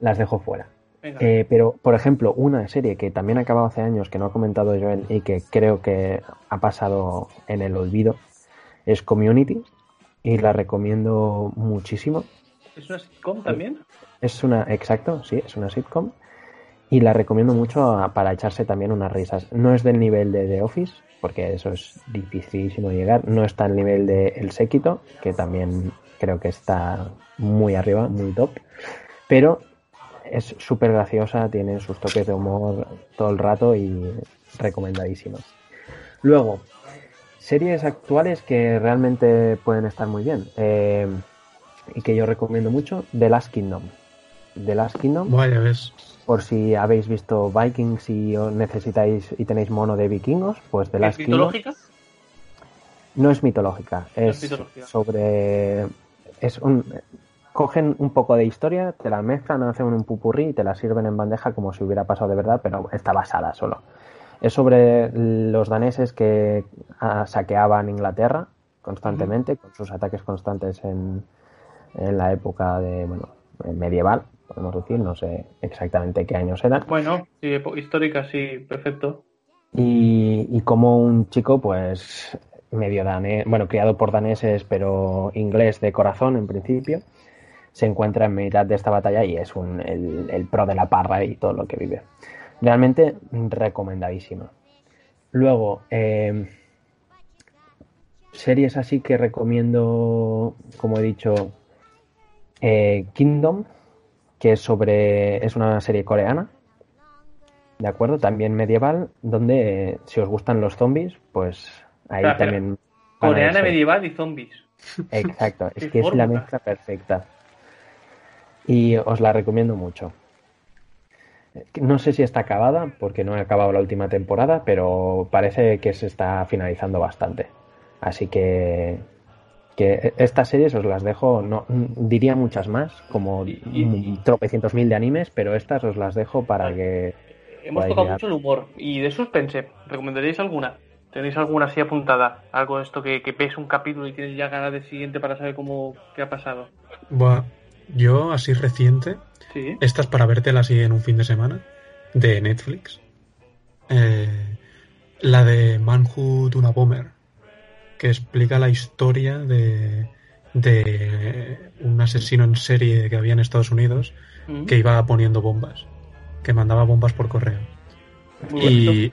las dejo fuera. Eh, pero, por ejemplo, una serie que también ha acabado hace años, que no ha comentado Joel y que creo que ha pasado en el olvido, es Community y la recomiendo muchísimo. ¿Es una sitcom también? Es una, exacto, sí, es una sitcom. Y la recomiendo mucho a- para echarse también unas risas. No es del nivel de The Office, porque eso es dificilísimo llegar. No está al nivel de El Séquito, que también creo que está muy arriba, muy top. Pero es súper graciosa, tiene sus toques de humor todo el rato y recomendadísima. Luego, series actuales que realmente pueden estar muy bien. eh, y que yo recomiendo mucho, The Last Kingdom. The Last Kingdom, Vaya, ves. por si habéis visto Vikings y os necesitáis y tenéis mono de vikingos, pues The ¿Es Last Kingdom mitológica? no es mitológica, es es mitológica. sobre es un cogen un poco de historia, te la mezclan, hacen un pupurrí y te la sirven en bandeja como si hubiera pasado de verdad, pero está basada solo. Es sobre los daneses que ah, saqueaban Inglaterra constantemente, con sus ataques constantes en, en la época de, bueno, medieval, podemos decir, no sé exactamente qué años eran. Bueno, sí, histórica, sí, perfecto. Y, y como un chico, pues medio danés, bueno, criado por daneses, pero inglés de corazón en principio, se encuentra en mitad de esta batalla y es un, el, pro de la parra y todo lo que vive. Realmente recomendadísimo. Luego, eh, series así que recomiendo, como he dicho, eh, Kingdom, que es sobre. es una serie coreana. ¿De acuerdo? También medieval, donde eh, si os gustan los zombies, pues ahí también. Coreana medieval y zombies. Exacto, es que es la mezcla perfecta y os la recomiendo mucho. No sé si está acabada, porque no he acabado la última temporada, pero parece que se está finalizando bastante. Así que, que estas series os las dejo, no diría muchas más, como tropecientos mil de animes, pero estas os las dejo para que... Hemos tocado mucho el humor y de suspense. ¿Recomendaríais alguna? ¿Tenéis alguna así apuntada? Algo de esto que, que un capítulo y tienes ya ganas de siguiente para saber cómo qué ha pasado. Bueno, yo, así reciente, esta es para vértela así en un fin de semana, de Netflix. Eh, la de Manhood, una bomber, que explica la historia de, de un asesino en serie que había en Estados Unidos mm. que iba poniendo bombas, que mandaba bombas por correo. y,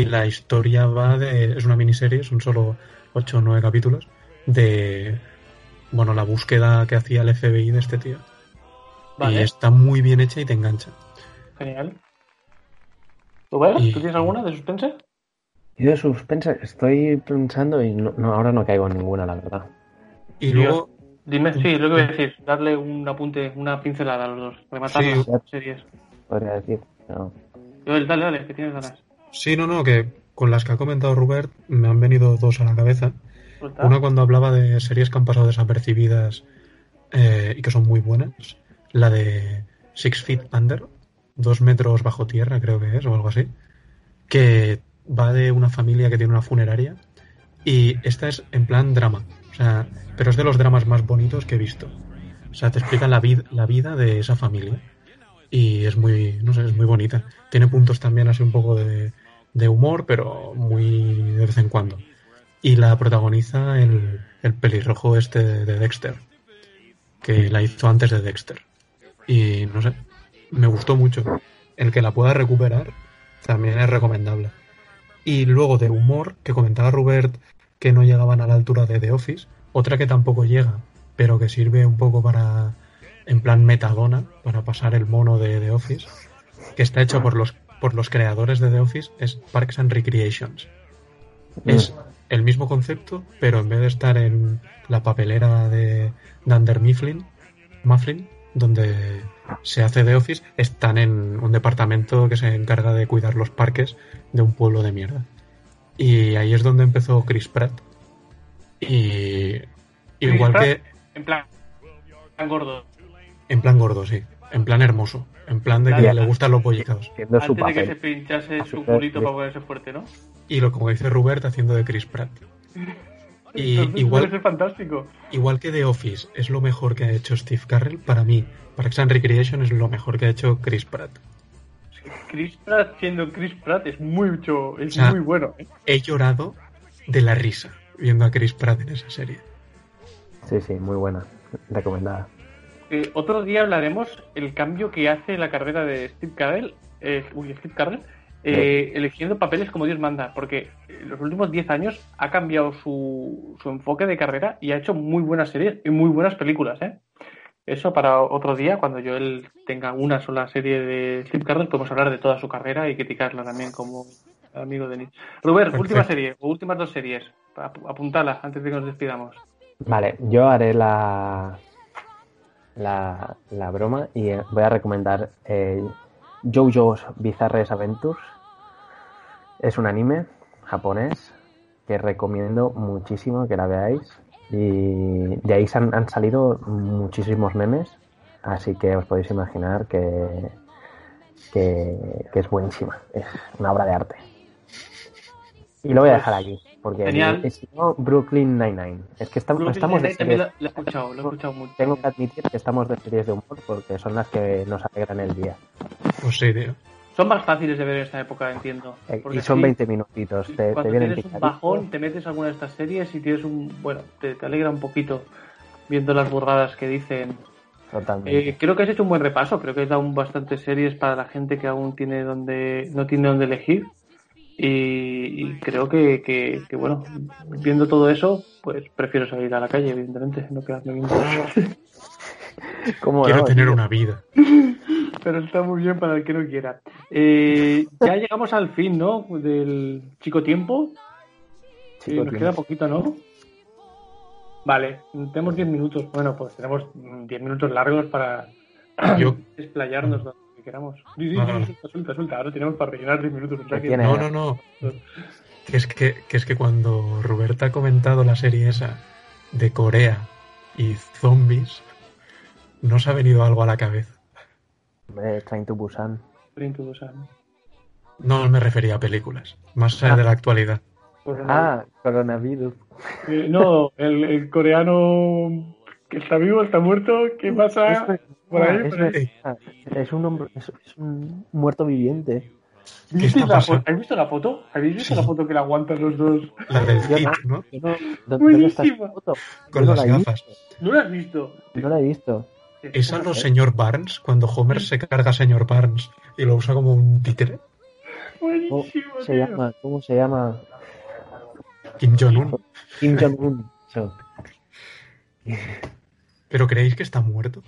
y, la historia va de. Es una miniserie, son solo 8 o 9 capítulos, de bueno, la búsqueda que hacía el FBI de este tío. Y está muy bien hecha y te engancha. Genial. ¿Tú, ves? ¿Tú tienes alguna de suspense? Yo de suspense estoy pensando y no, ahora no caigo en ninguna, la verdad. Y luego... Dime, sí, lo que voy a decir, darle un apunte, una pincelada a los dos, rematar sí. las series. Podría decir, no. dale, dale, que tienes ganas. Sí, no, no, que con las que ha comentado Robert me han venido dos a la cabeza. Una cuando hablaba de series que han pasado desapercibidas eh, y que son muy buenas. La de Six Feet Under, dos metros bajo tierra creo que es, o algo así. Que va de una familia que tiene una funeraria. Y esta es en plan drama. O sea, pero es de los dramas más bonitos que he visto. O sea, te explica la, vid la vida de esa familia. Y es muy, no sé, es muy bonita. Tiene puntos también así un poco de, de humor, pero muy de vez en cuando y la protagoniza el, el pelirrojo este de Dexter, que la hizo antes de Dexter. Y no sé, me gustó mucho. El que la pueda recuperar también es recomendable. Y luego de humor, que comentaba Robert que no llegaban a la altura de The Office, otra que tampoco llega, pero que sirve un poco para, en plan metadona, para pasar el mono de The Office, que está hecho por los, por los creadores de The Office, es Parks and Recreations. Es el mismo concepto, pero en vez de estar en la papelera de Dunder Mifflin, Mufflin, donde se hace de Office, están en un departamento que se encarga de cuidar los parques de un pueblo de mierda. Y ahí es donde empezó Chris Pratt. Y igual que... En plan, gordo. En plan gordo, sí. En plan hermoso. En plan de que le gustan los pollicados. Antes de que se pinchase su culito para ponerse fuerte, ¿no? y lo como dice Rubert haciendo de Chris Pratt. Y igual, fantástico. igual que The Office es lo mejor que ha hecho Steve Carrell, para mí, Parks and Recreation es lo mejor que ha hecho Chris Pratt. Chris Pratt siendo Chris Pratt es mucho, es muy bueno. ¿eh? He llorado de la risa viendo a Chris Pratt en esa serie. Sí, sí, muy buena, recomendada. Eh, otro día hablaremos el cambio que hace la carrera de Steve Carell, eh, uy, Steve Carell, eh, eligiendo papeles como Dios manda, porque en los últimos 10 años ha cambiado su, su, enfoque de carrera y ha hecho muy buenas series y muy buenas películas. ¿eh? Eso para otro día, cuando yo él tenga una sola serie de Steve Carell, podemos hablar de toda su carrera y criticarla también como amigo de Nick. Robert, última serie, o últimas dos series, apuntala antes de que nos despidamos. Vale, yo haré la, la, la broma y voy a recomendar eh, JoJo's Bizarre Adventures. Es un anime japonés que recomiendo muchísimo que la veáis. Y de ahí han, han salido muchísimos memes, así que os podéis imaginar que, que, que es buenísima, es una obra de arte. Y lo voy a dejar aquí, porque Genial. si no, Brooklyn Nine-Nine. Es que estamos, estamos de series, lo, lo he escuchado, lo he escuchado mucho. tengo que admitir que estamos de series de humor porque son las que nos alegran el día. Pues sí, tío. Son más fáciles de ver en esta época, entiendo. Eh, Porque y son así, 20 minutitos, te, te Cuando vienen tienes un bajón, te metes a alguna de estas series y tienes un. Bueno, te, te alegra un poquito viendo las burradas que dicen. Totalmente. Eh, creo que has hecho un buen repaso. Creo que has dado un bastantes series para la gente que aún tiene donde no tiene donde elegir. Y, y creo que, que, que, bueno, viendo todo eso, pues prefiero salir a la calle, evidentemente, no quedarme viendo. ¿Cómo Quiero no, tener una vida. Pero está muy bien para el que no quiera. Eh, ya llegamos al fin, ¿no? Del chico tiempo. Sí, Chico, nos tío. queda poquito, ¿no? Vale, tenemos 10 minutos. Bueno, pues tenemos mm, 10 minutos largos para Yo, explayarnos donde queramos. Sí, sí, No, sí, no, no. suelta, suelta, suelta. Ahora tenemos para rellenar 10 minutos. o sea ¿Qué que- no, no, no. Que es que, que es que cuando Roberta ha comentado la serie esa de Corea y zombies, no se ha venido algo a la cabeza. Hombre, Train to Busan. Train to Busan. No me refería a películas, más allá Ah. de la actualidad. Ah, coronavirus. Eh, no, el, el coreano que está vivo, está muerto. ¿Qué pasa? Por ahí, es por ahí. verdad. Es un hombre, es, es un muerto viviente. ¿Qué ¿Visteis está la ¿Habéis visto la foto? ¿Habéis visto Sí. la foto que la aguantan los dos? La del Yo Kit, no. ¿no? Yo no- ¿dó- ¿Dónde está esa Buenísima. foto? Con no las la gafas. ¿No la has visto? No la he visto. ¿Es a lo señor Barnes cuando Homer se carga a señor Barnes y lo usa como un títere? ¿Cómo Buenísimo, se tío. llama? ¿Cómo se llama? Kim Jong-un. Kim Jong-un. ¿Pero creéis que está muerto?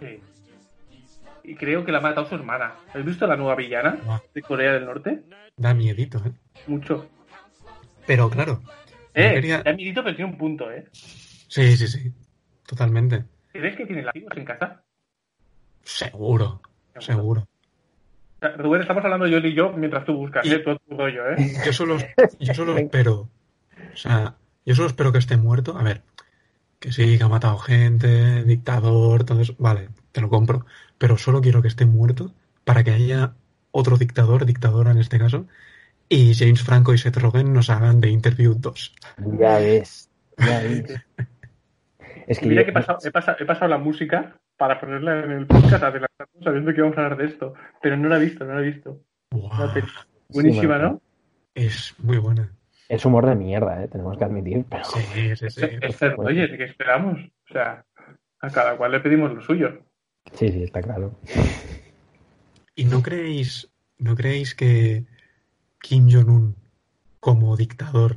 Sí. Y creo que la ha matado su hermana. ¿Habéis visto la nueva villana de Corea del Norte? da miedito, ¿eh? Mucho. Pero claro. Eh, quería- ha mirito, pero tiene un punto, ¿eh? Sí, sí, sí. Totalmente. ¿Crees que tiene latigos en casa? Seguro. Seguro. Rubén, estamos hablando yo y yo mientras tú buscas, ¿eh? Tu rollo, ¿eh? Yo solo, yo solo espero. O sea, yo solo espero que esté muerto. A ver, que sí, que ha matado gente, dictador, todo eso. Vale, te lo compro. Pero solo quiero que esté muerto para que haya otro dictador, dictadora en este caso, y James Franco y Seth Rogen nos hagan de Interview 2. Ya ves. Ya ves. Es que Mira yo- que he pasado, he, pasado, he pasado la música para ponerla en el podcast sabiendo que íbamos a hablar de esto. Pero no la he visto, no la he visto. Peli Buenísima, bueno. ¿no? es muy buena. Es humor de mierda, ¿eh? tenemos que admitir. Pero... Sí, sí, sí. Es, Rogen, ¿qué esperamos? O sea, a cada cual le pedimos lo suyo. Sí, sí, está claro. ¿Y no creéis, no creéis que Kim Jong-un como dictador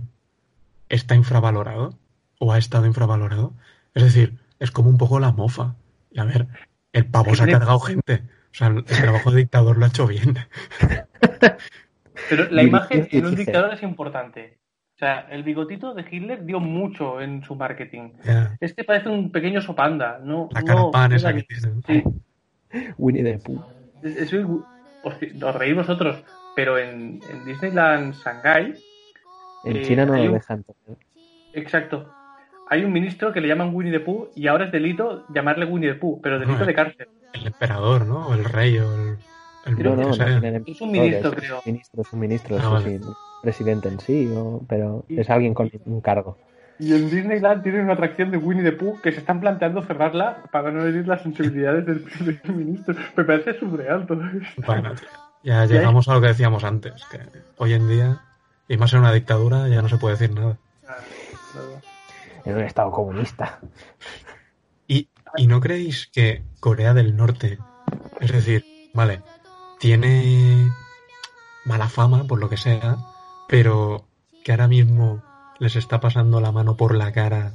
está infravalorado? ¿O ha estado infravalorado? Es decir, es como un poco la mofa. Y a ver, el pavo se ha cargado gente. O sea, el trabajo de dictador lo ha hecho bien. Pero la imagen en un dictador es importante. O sea, el bigotito de Hitler dio mucho en su marketing. Este parece un pequeño sopanda, ¿no? la no- carapán esa que tiene. Sí, Winnie the Pooh. es- es os reís vosotros, pero en, en Disneyland Shanghai, En Eh, China no hay lo dejan. exacto, hay un ministro que le llaman Winnie the Pooh y ahora es delito llamarle Winnie the Pooh, pero delito de cárcel. El emperador, ¿no? O el rey, o el No, no, Es un ministro, es creo. un ministro, es un ministro, Ah, sí, vale. sí, presidente en sí, o- pero Y- es alguien con un cargo. Y en Disneyland tienen una atracción de Winnie the Pooh que se están planteando cerrarla para no herir las sensibilidades del primer ministro. Me parece surreal todo esto. Bueno, tío, ya llegamos a lo que decíamos antes, que hoy en día, y más en una dictadura, ya no se puede decir nada. Ah, nada. En un estado comunista. ¿Y, ¿Y no creéis que Corea del Norte, es decir, vale, tiene mala fama, por lo que sea, pero que ahora mismo les está pasando la mano por la cara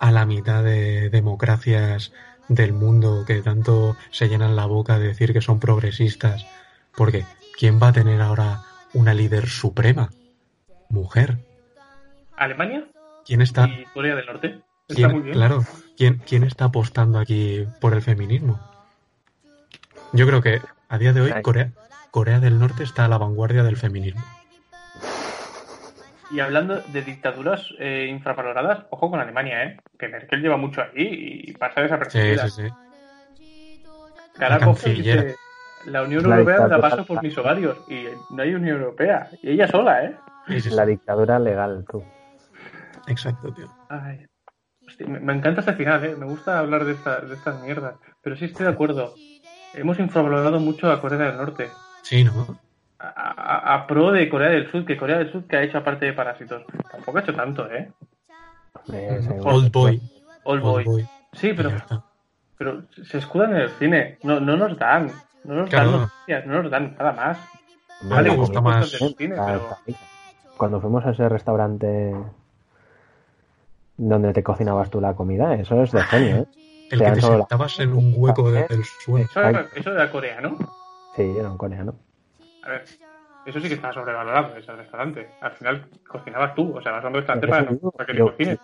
a la mitad de democracias del mundo que tanto se llenan la boca de decir que son progresistas? Porque ¿quién va a tener ahora una líder suprema? Mujer. Alemania ¿Quién está, y Corea del Norte. Está ¿Quién- muy bien. Claro, ¿quién, ¿quién está apostando aquí por el feminismo? Yo creo que a día de hoy. Corea, Corea del Norte está a la vanguardia del feminismo. Y hablando de dictaduras eh, infravaloradas, ojo con Alemania, ¿eh? Que Merkel lleva mucho ahí y pasa Sí, desapercibida. sí, sí. Cara La coge y canciller. dice, la Unión La Europea me la paso por mis ovarios. Y no hay Unión Europea. Y ella sola, ¿eh? Sí, sí, sí. La dictadura legal, tú. Exacto, tío. Ay. Hostia, me, me encanta este final, ¿eh? Me gusta hablar de, esta- de estas mierdas. Pero sí estoy de acuerdo. Hemos infravalorado mucho a Corea del Norte. Sí, ¿no? A, a- a pro de Corea del Sur, que Corea del Sur que ha hecho aparte de Parásitos. Tampoco ha hecho tanto, ¿eh? Old Boy. Old Boy. Boy. Sí, pero, pero se escudan en el cine. No, no nos dan. No nos Claro. dan noticias, no nos dan nada más. Hombre, Vale, me gusta más- cine, pero... Cuando fuimos a ese restaurante donde te cocinabas tú la comida, eso es de genio, ¿eh? El que te la- sentabas en un hueco de- del suelo. Eso era, eso era coreano. Sí, era un coreano. A ver, eso sí que estaba sobrevalorado, ese restaurante. Al final cocinabas tú, o sea, vas a un restaurante para, eso digo, para que te cocines.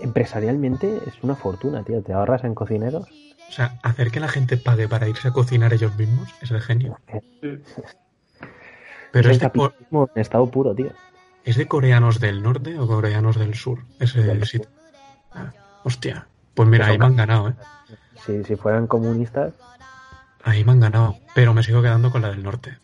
Empresarialmente es una fortuna, tío. Te ahorras en cocineros. O sea, hacer que la gente pague para irse a cocinar ellos mismos es de genio. Sí. Pero es es el de, en estado puro, tío. ¿es de coreanos del norte o coreanos del sur? Ese Del sitio. Ah, hostia. Pues mira, ahí me han ganado, ¿eh? Si, si fueran comunistas, Ahí me han ganado. Pero me sigo quedando con la del norte.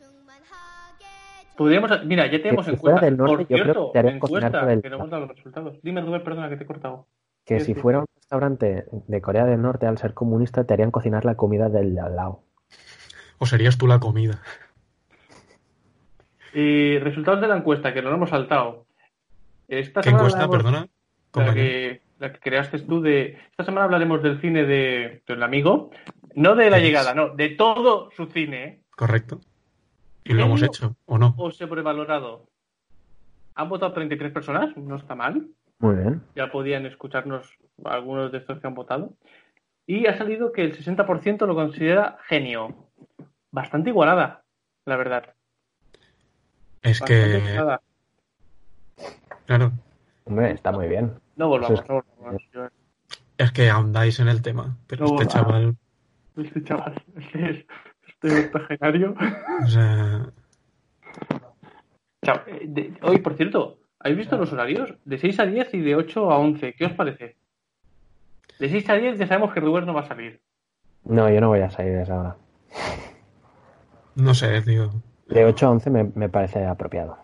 Podríamos, mira, ya tenemos Que si encuesta. fuera del norte, Por yo creo cierto, que te harían cocinar encuesta, por el- que no hemos dado los resultados. Dime, Rubén, perdona que te he cortado. que si fuera un restaurante de Corea del Norte, al ser comunista, te harían cocinar la comida del de al lado. O serías tú la comida. Y resultados de la encuesta, que nos lo hemos saltado. Esta ¿Qué encuesta, perdona? La que, la que creaste tú de... Esta semana hablaremos del cine de, del amigo. No de la llegada, no, de todo su cine. ¿eh? Correcto. Y lo hemos hecho, ¿o no? O sobrevalorado. Han votado 33 personas, no está mal. Muy bien. Ya podían escucharnos algunos de estos que han votado. Y ha salido que el 60% lo considera genio. Bastante igualada, la verdad. Es Bastante que, igualada. claro, Hombre, está muy bien. No volvamos, no volvamos. Yo- es que ahondáis en el tema. Pero No, este va. chaval, Este chaval, este es este octogenario. o sea, Chao. Eh, de- Hoy, por cierto, ¿habéis visto los horarios? De 6 a 10 y de 8 a 11. ¿Qué os parece? De 6 a 10 ya sabemos que Rubén no va a salir. No, yo no voy a salir a esa hora. no sé, tío. De 8 a 11 me, me parece apropiado.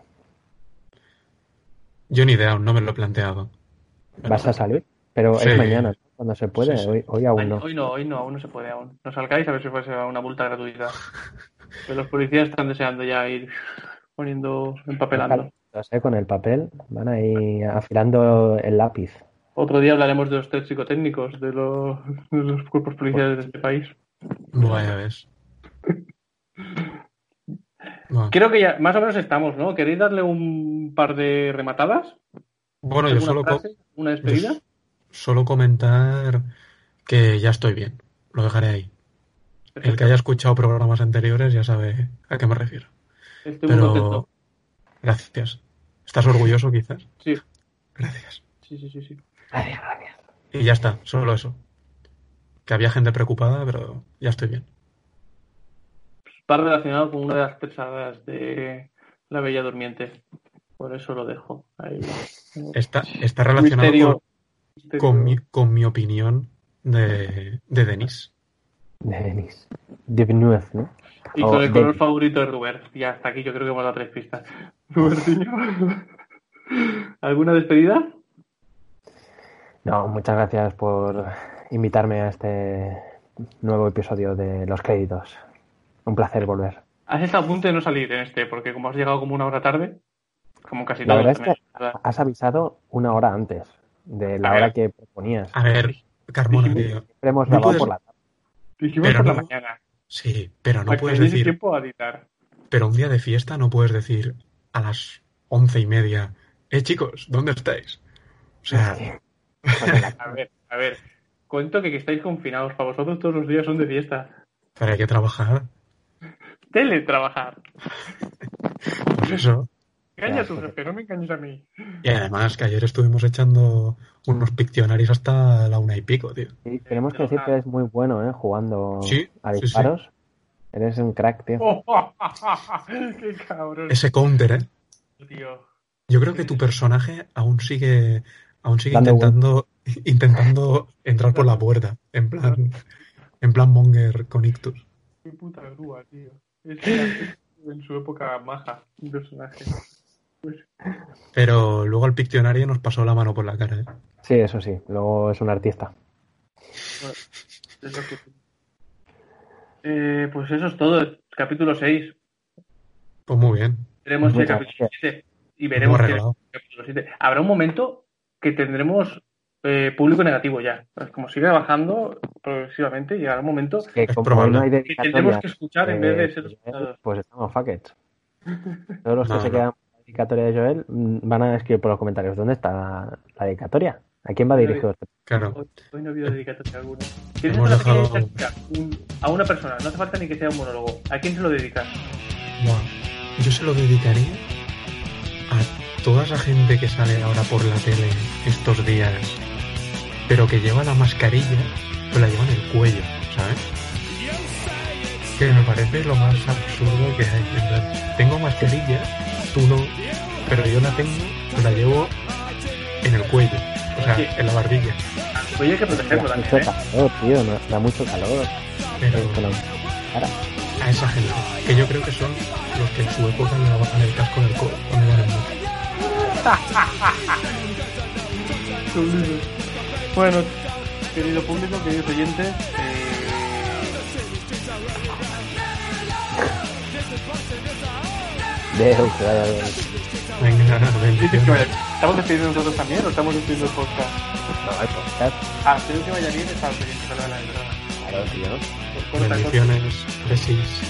Yo ni idea, aún no me lo he planteado. ¿Vas a salir? Pero Sí. es mañana, ¿no? cuando se puede. Sí, sí. Hoy, hoy aún no. Hoy no, hoy no, aún no se puede aún. No salgáis a ver si fuese una multa gratuita. Que los policías están deseando ya ir poniendo, empapelando. Lo sé, con el papel van ahí afilando el lápiz. Otro día hablaremos de los test psicotécnicos de los, de los cuerpos policiales de este país. Vaya ves. Creo que ya más o menos estamos, ¿no? ¿Queréis darle un par de rematadas? Bueno, yo ¿Alguna solo, co- frase? ¿Una despedida? solo comentar que ya estoy bien. Lo dejaré ahí. El que haya escuchado programas anteriores ya sabe a qué me refiero. Estoy muy Pero contento. gracias. ¿Estás orgulloso quizás? Sí, Gracias. sí, sí, sí. sí. Gracias, gracias. Y ya está, solo eso. Que había gente preocupada, pero ya estoy bien. Va relacionado con una de las pesadas de La Bella Durmiente. Por eso lo dejo ahí. Está, está relacionado Misterio. con, Misterio. con mi, con mi opinión de, de Denis. De Denis. De Villeneuve, ¿no? Y Oh, con el de- color favorito de Rubén. Ya hasta aquí yo creo que hemos dado tres pistas. Rubertiño. ¿Alguna despedida? No, muchas gracias por invitarme a este nuevo episodio de Los Créditos. Un placer volver. Has estado a punto de no salir en este, porque como has llegado como una hora tarde, como casi La verdad es ¿verdad? Has avisado una hora antes de la A ver. hora que proponías. A ver, Carmona, tío. Siempre hemos no grabado puedes- por la tarde. Dijimos Pero por no- la mañana. Sí, pero no que puedes decir. tiempo a editar. Pero un día de fiesta no puedes decir a las once y media, eh chicos, ¿dónde estáis? O sea, A ver, a ver. Cuento que, que estáis confinados. Para vosotros todos los días son de fiesta. pero hay que trabajar. Teletrabajar. Pues eso. Jefe, no me engañes a mí. Y además que ayer estuvimos echando unos Pictionaries hasta la una y pico, tío. Sí, tenemos que decir que eres muy bueno, ¿eh? Jugando Sí, a sí, disparos. Eres un crack, tío. ¡Qué cabrón, Ese counter, ¿eh? tío! Yo creo que tu personaje aún sigue, aún sigue Dando intentando, intentando entrar por la puerta, en plan, en plan Monger con Ictus. Qué puta grúa, tío. Es en su época maja, un personaje. Pero luego el Pictionario nos pasó la mano por la cara. ¿eh? Sí, eso sí. Luego es un artista. bueno, es lo que- Eh, pues eso es todo. Capítulo 6. Pues muy bien. Veremos el capítulo gracias. 7. Y veremos arreglado. capítulo 7. Habrá un momento que tendremos eh, público negativo ya. Pues Como sigue bajando progresivamente, llegará un momento Que Es como probable. no hay que dedicatoria, tendremos que escuchar en vez de eh, ser escuchados. pues estamos fuckets. Todos los que No, se no. quedan dedicatoria de Joel mm, van a escribir por los comentarios dónde está la, la dedicatoria. ¿A quién va dirigido? Claro. Hoy, hoy no ha habido dedicatoria alguna. Tienes Hemos una pequeña un- a una persona. No hace falta ni que sea un monólogo. ¿A quién se lo dedicas? Buah, Yo se lo dedicaría a toda esa gente que sale ahora por la tele estos días, pero que lleva la mascarilla, pero la lleva en el cuello, ¿sabes? Que me parece lo más absurdo que hay. tengo mascarilla, tú no, pero yo la tengo, la llevo en el cuello, o sea, Sí. en la barbilla. Oye, hay que protegerlo Da también, mucho ¿eh? calor, tío. da mucho calor. Pero la a esa gente, que yo creo que son los que en su época llevaban el casco del codo cuando iban en moto. Bueno, querido público, queridos oyentes, eh, Dejo que vaya bien. Venga, vaya- ¿estamos despidiendo nosotros también o estamos despidiendo el podcast? No, el podcast. Ah, espero que vaya bien esta oyente, perdona, perdona. Claro, tío. Pues. Bendiciones, besis.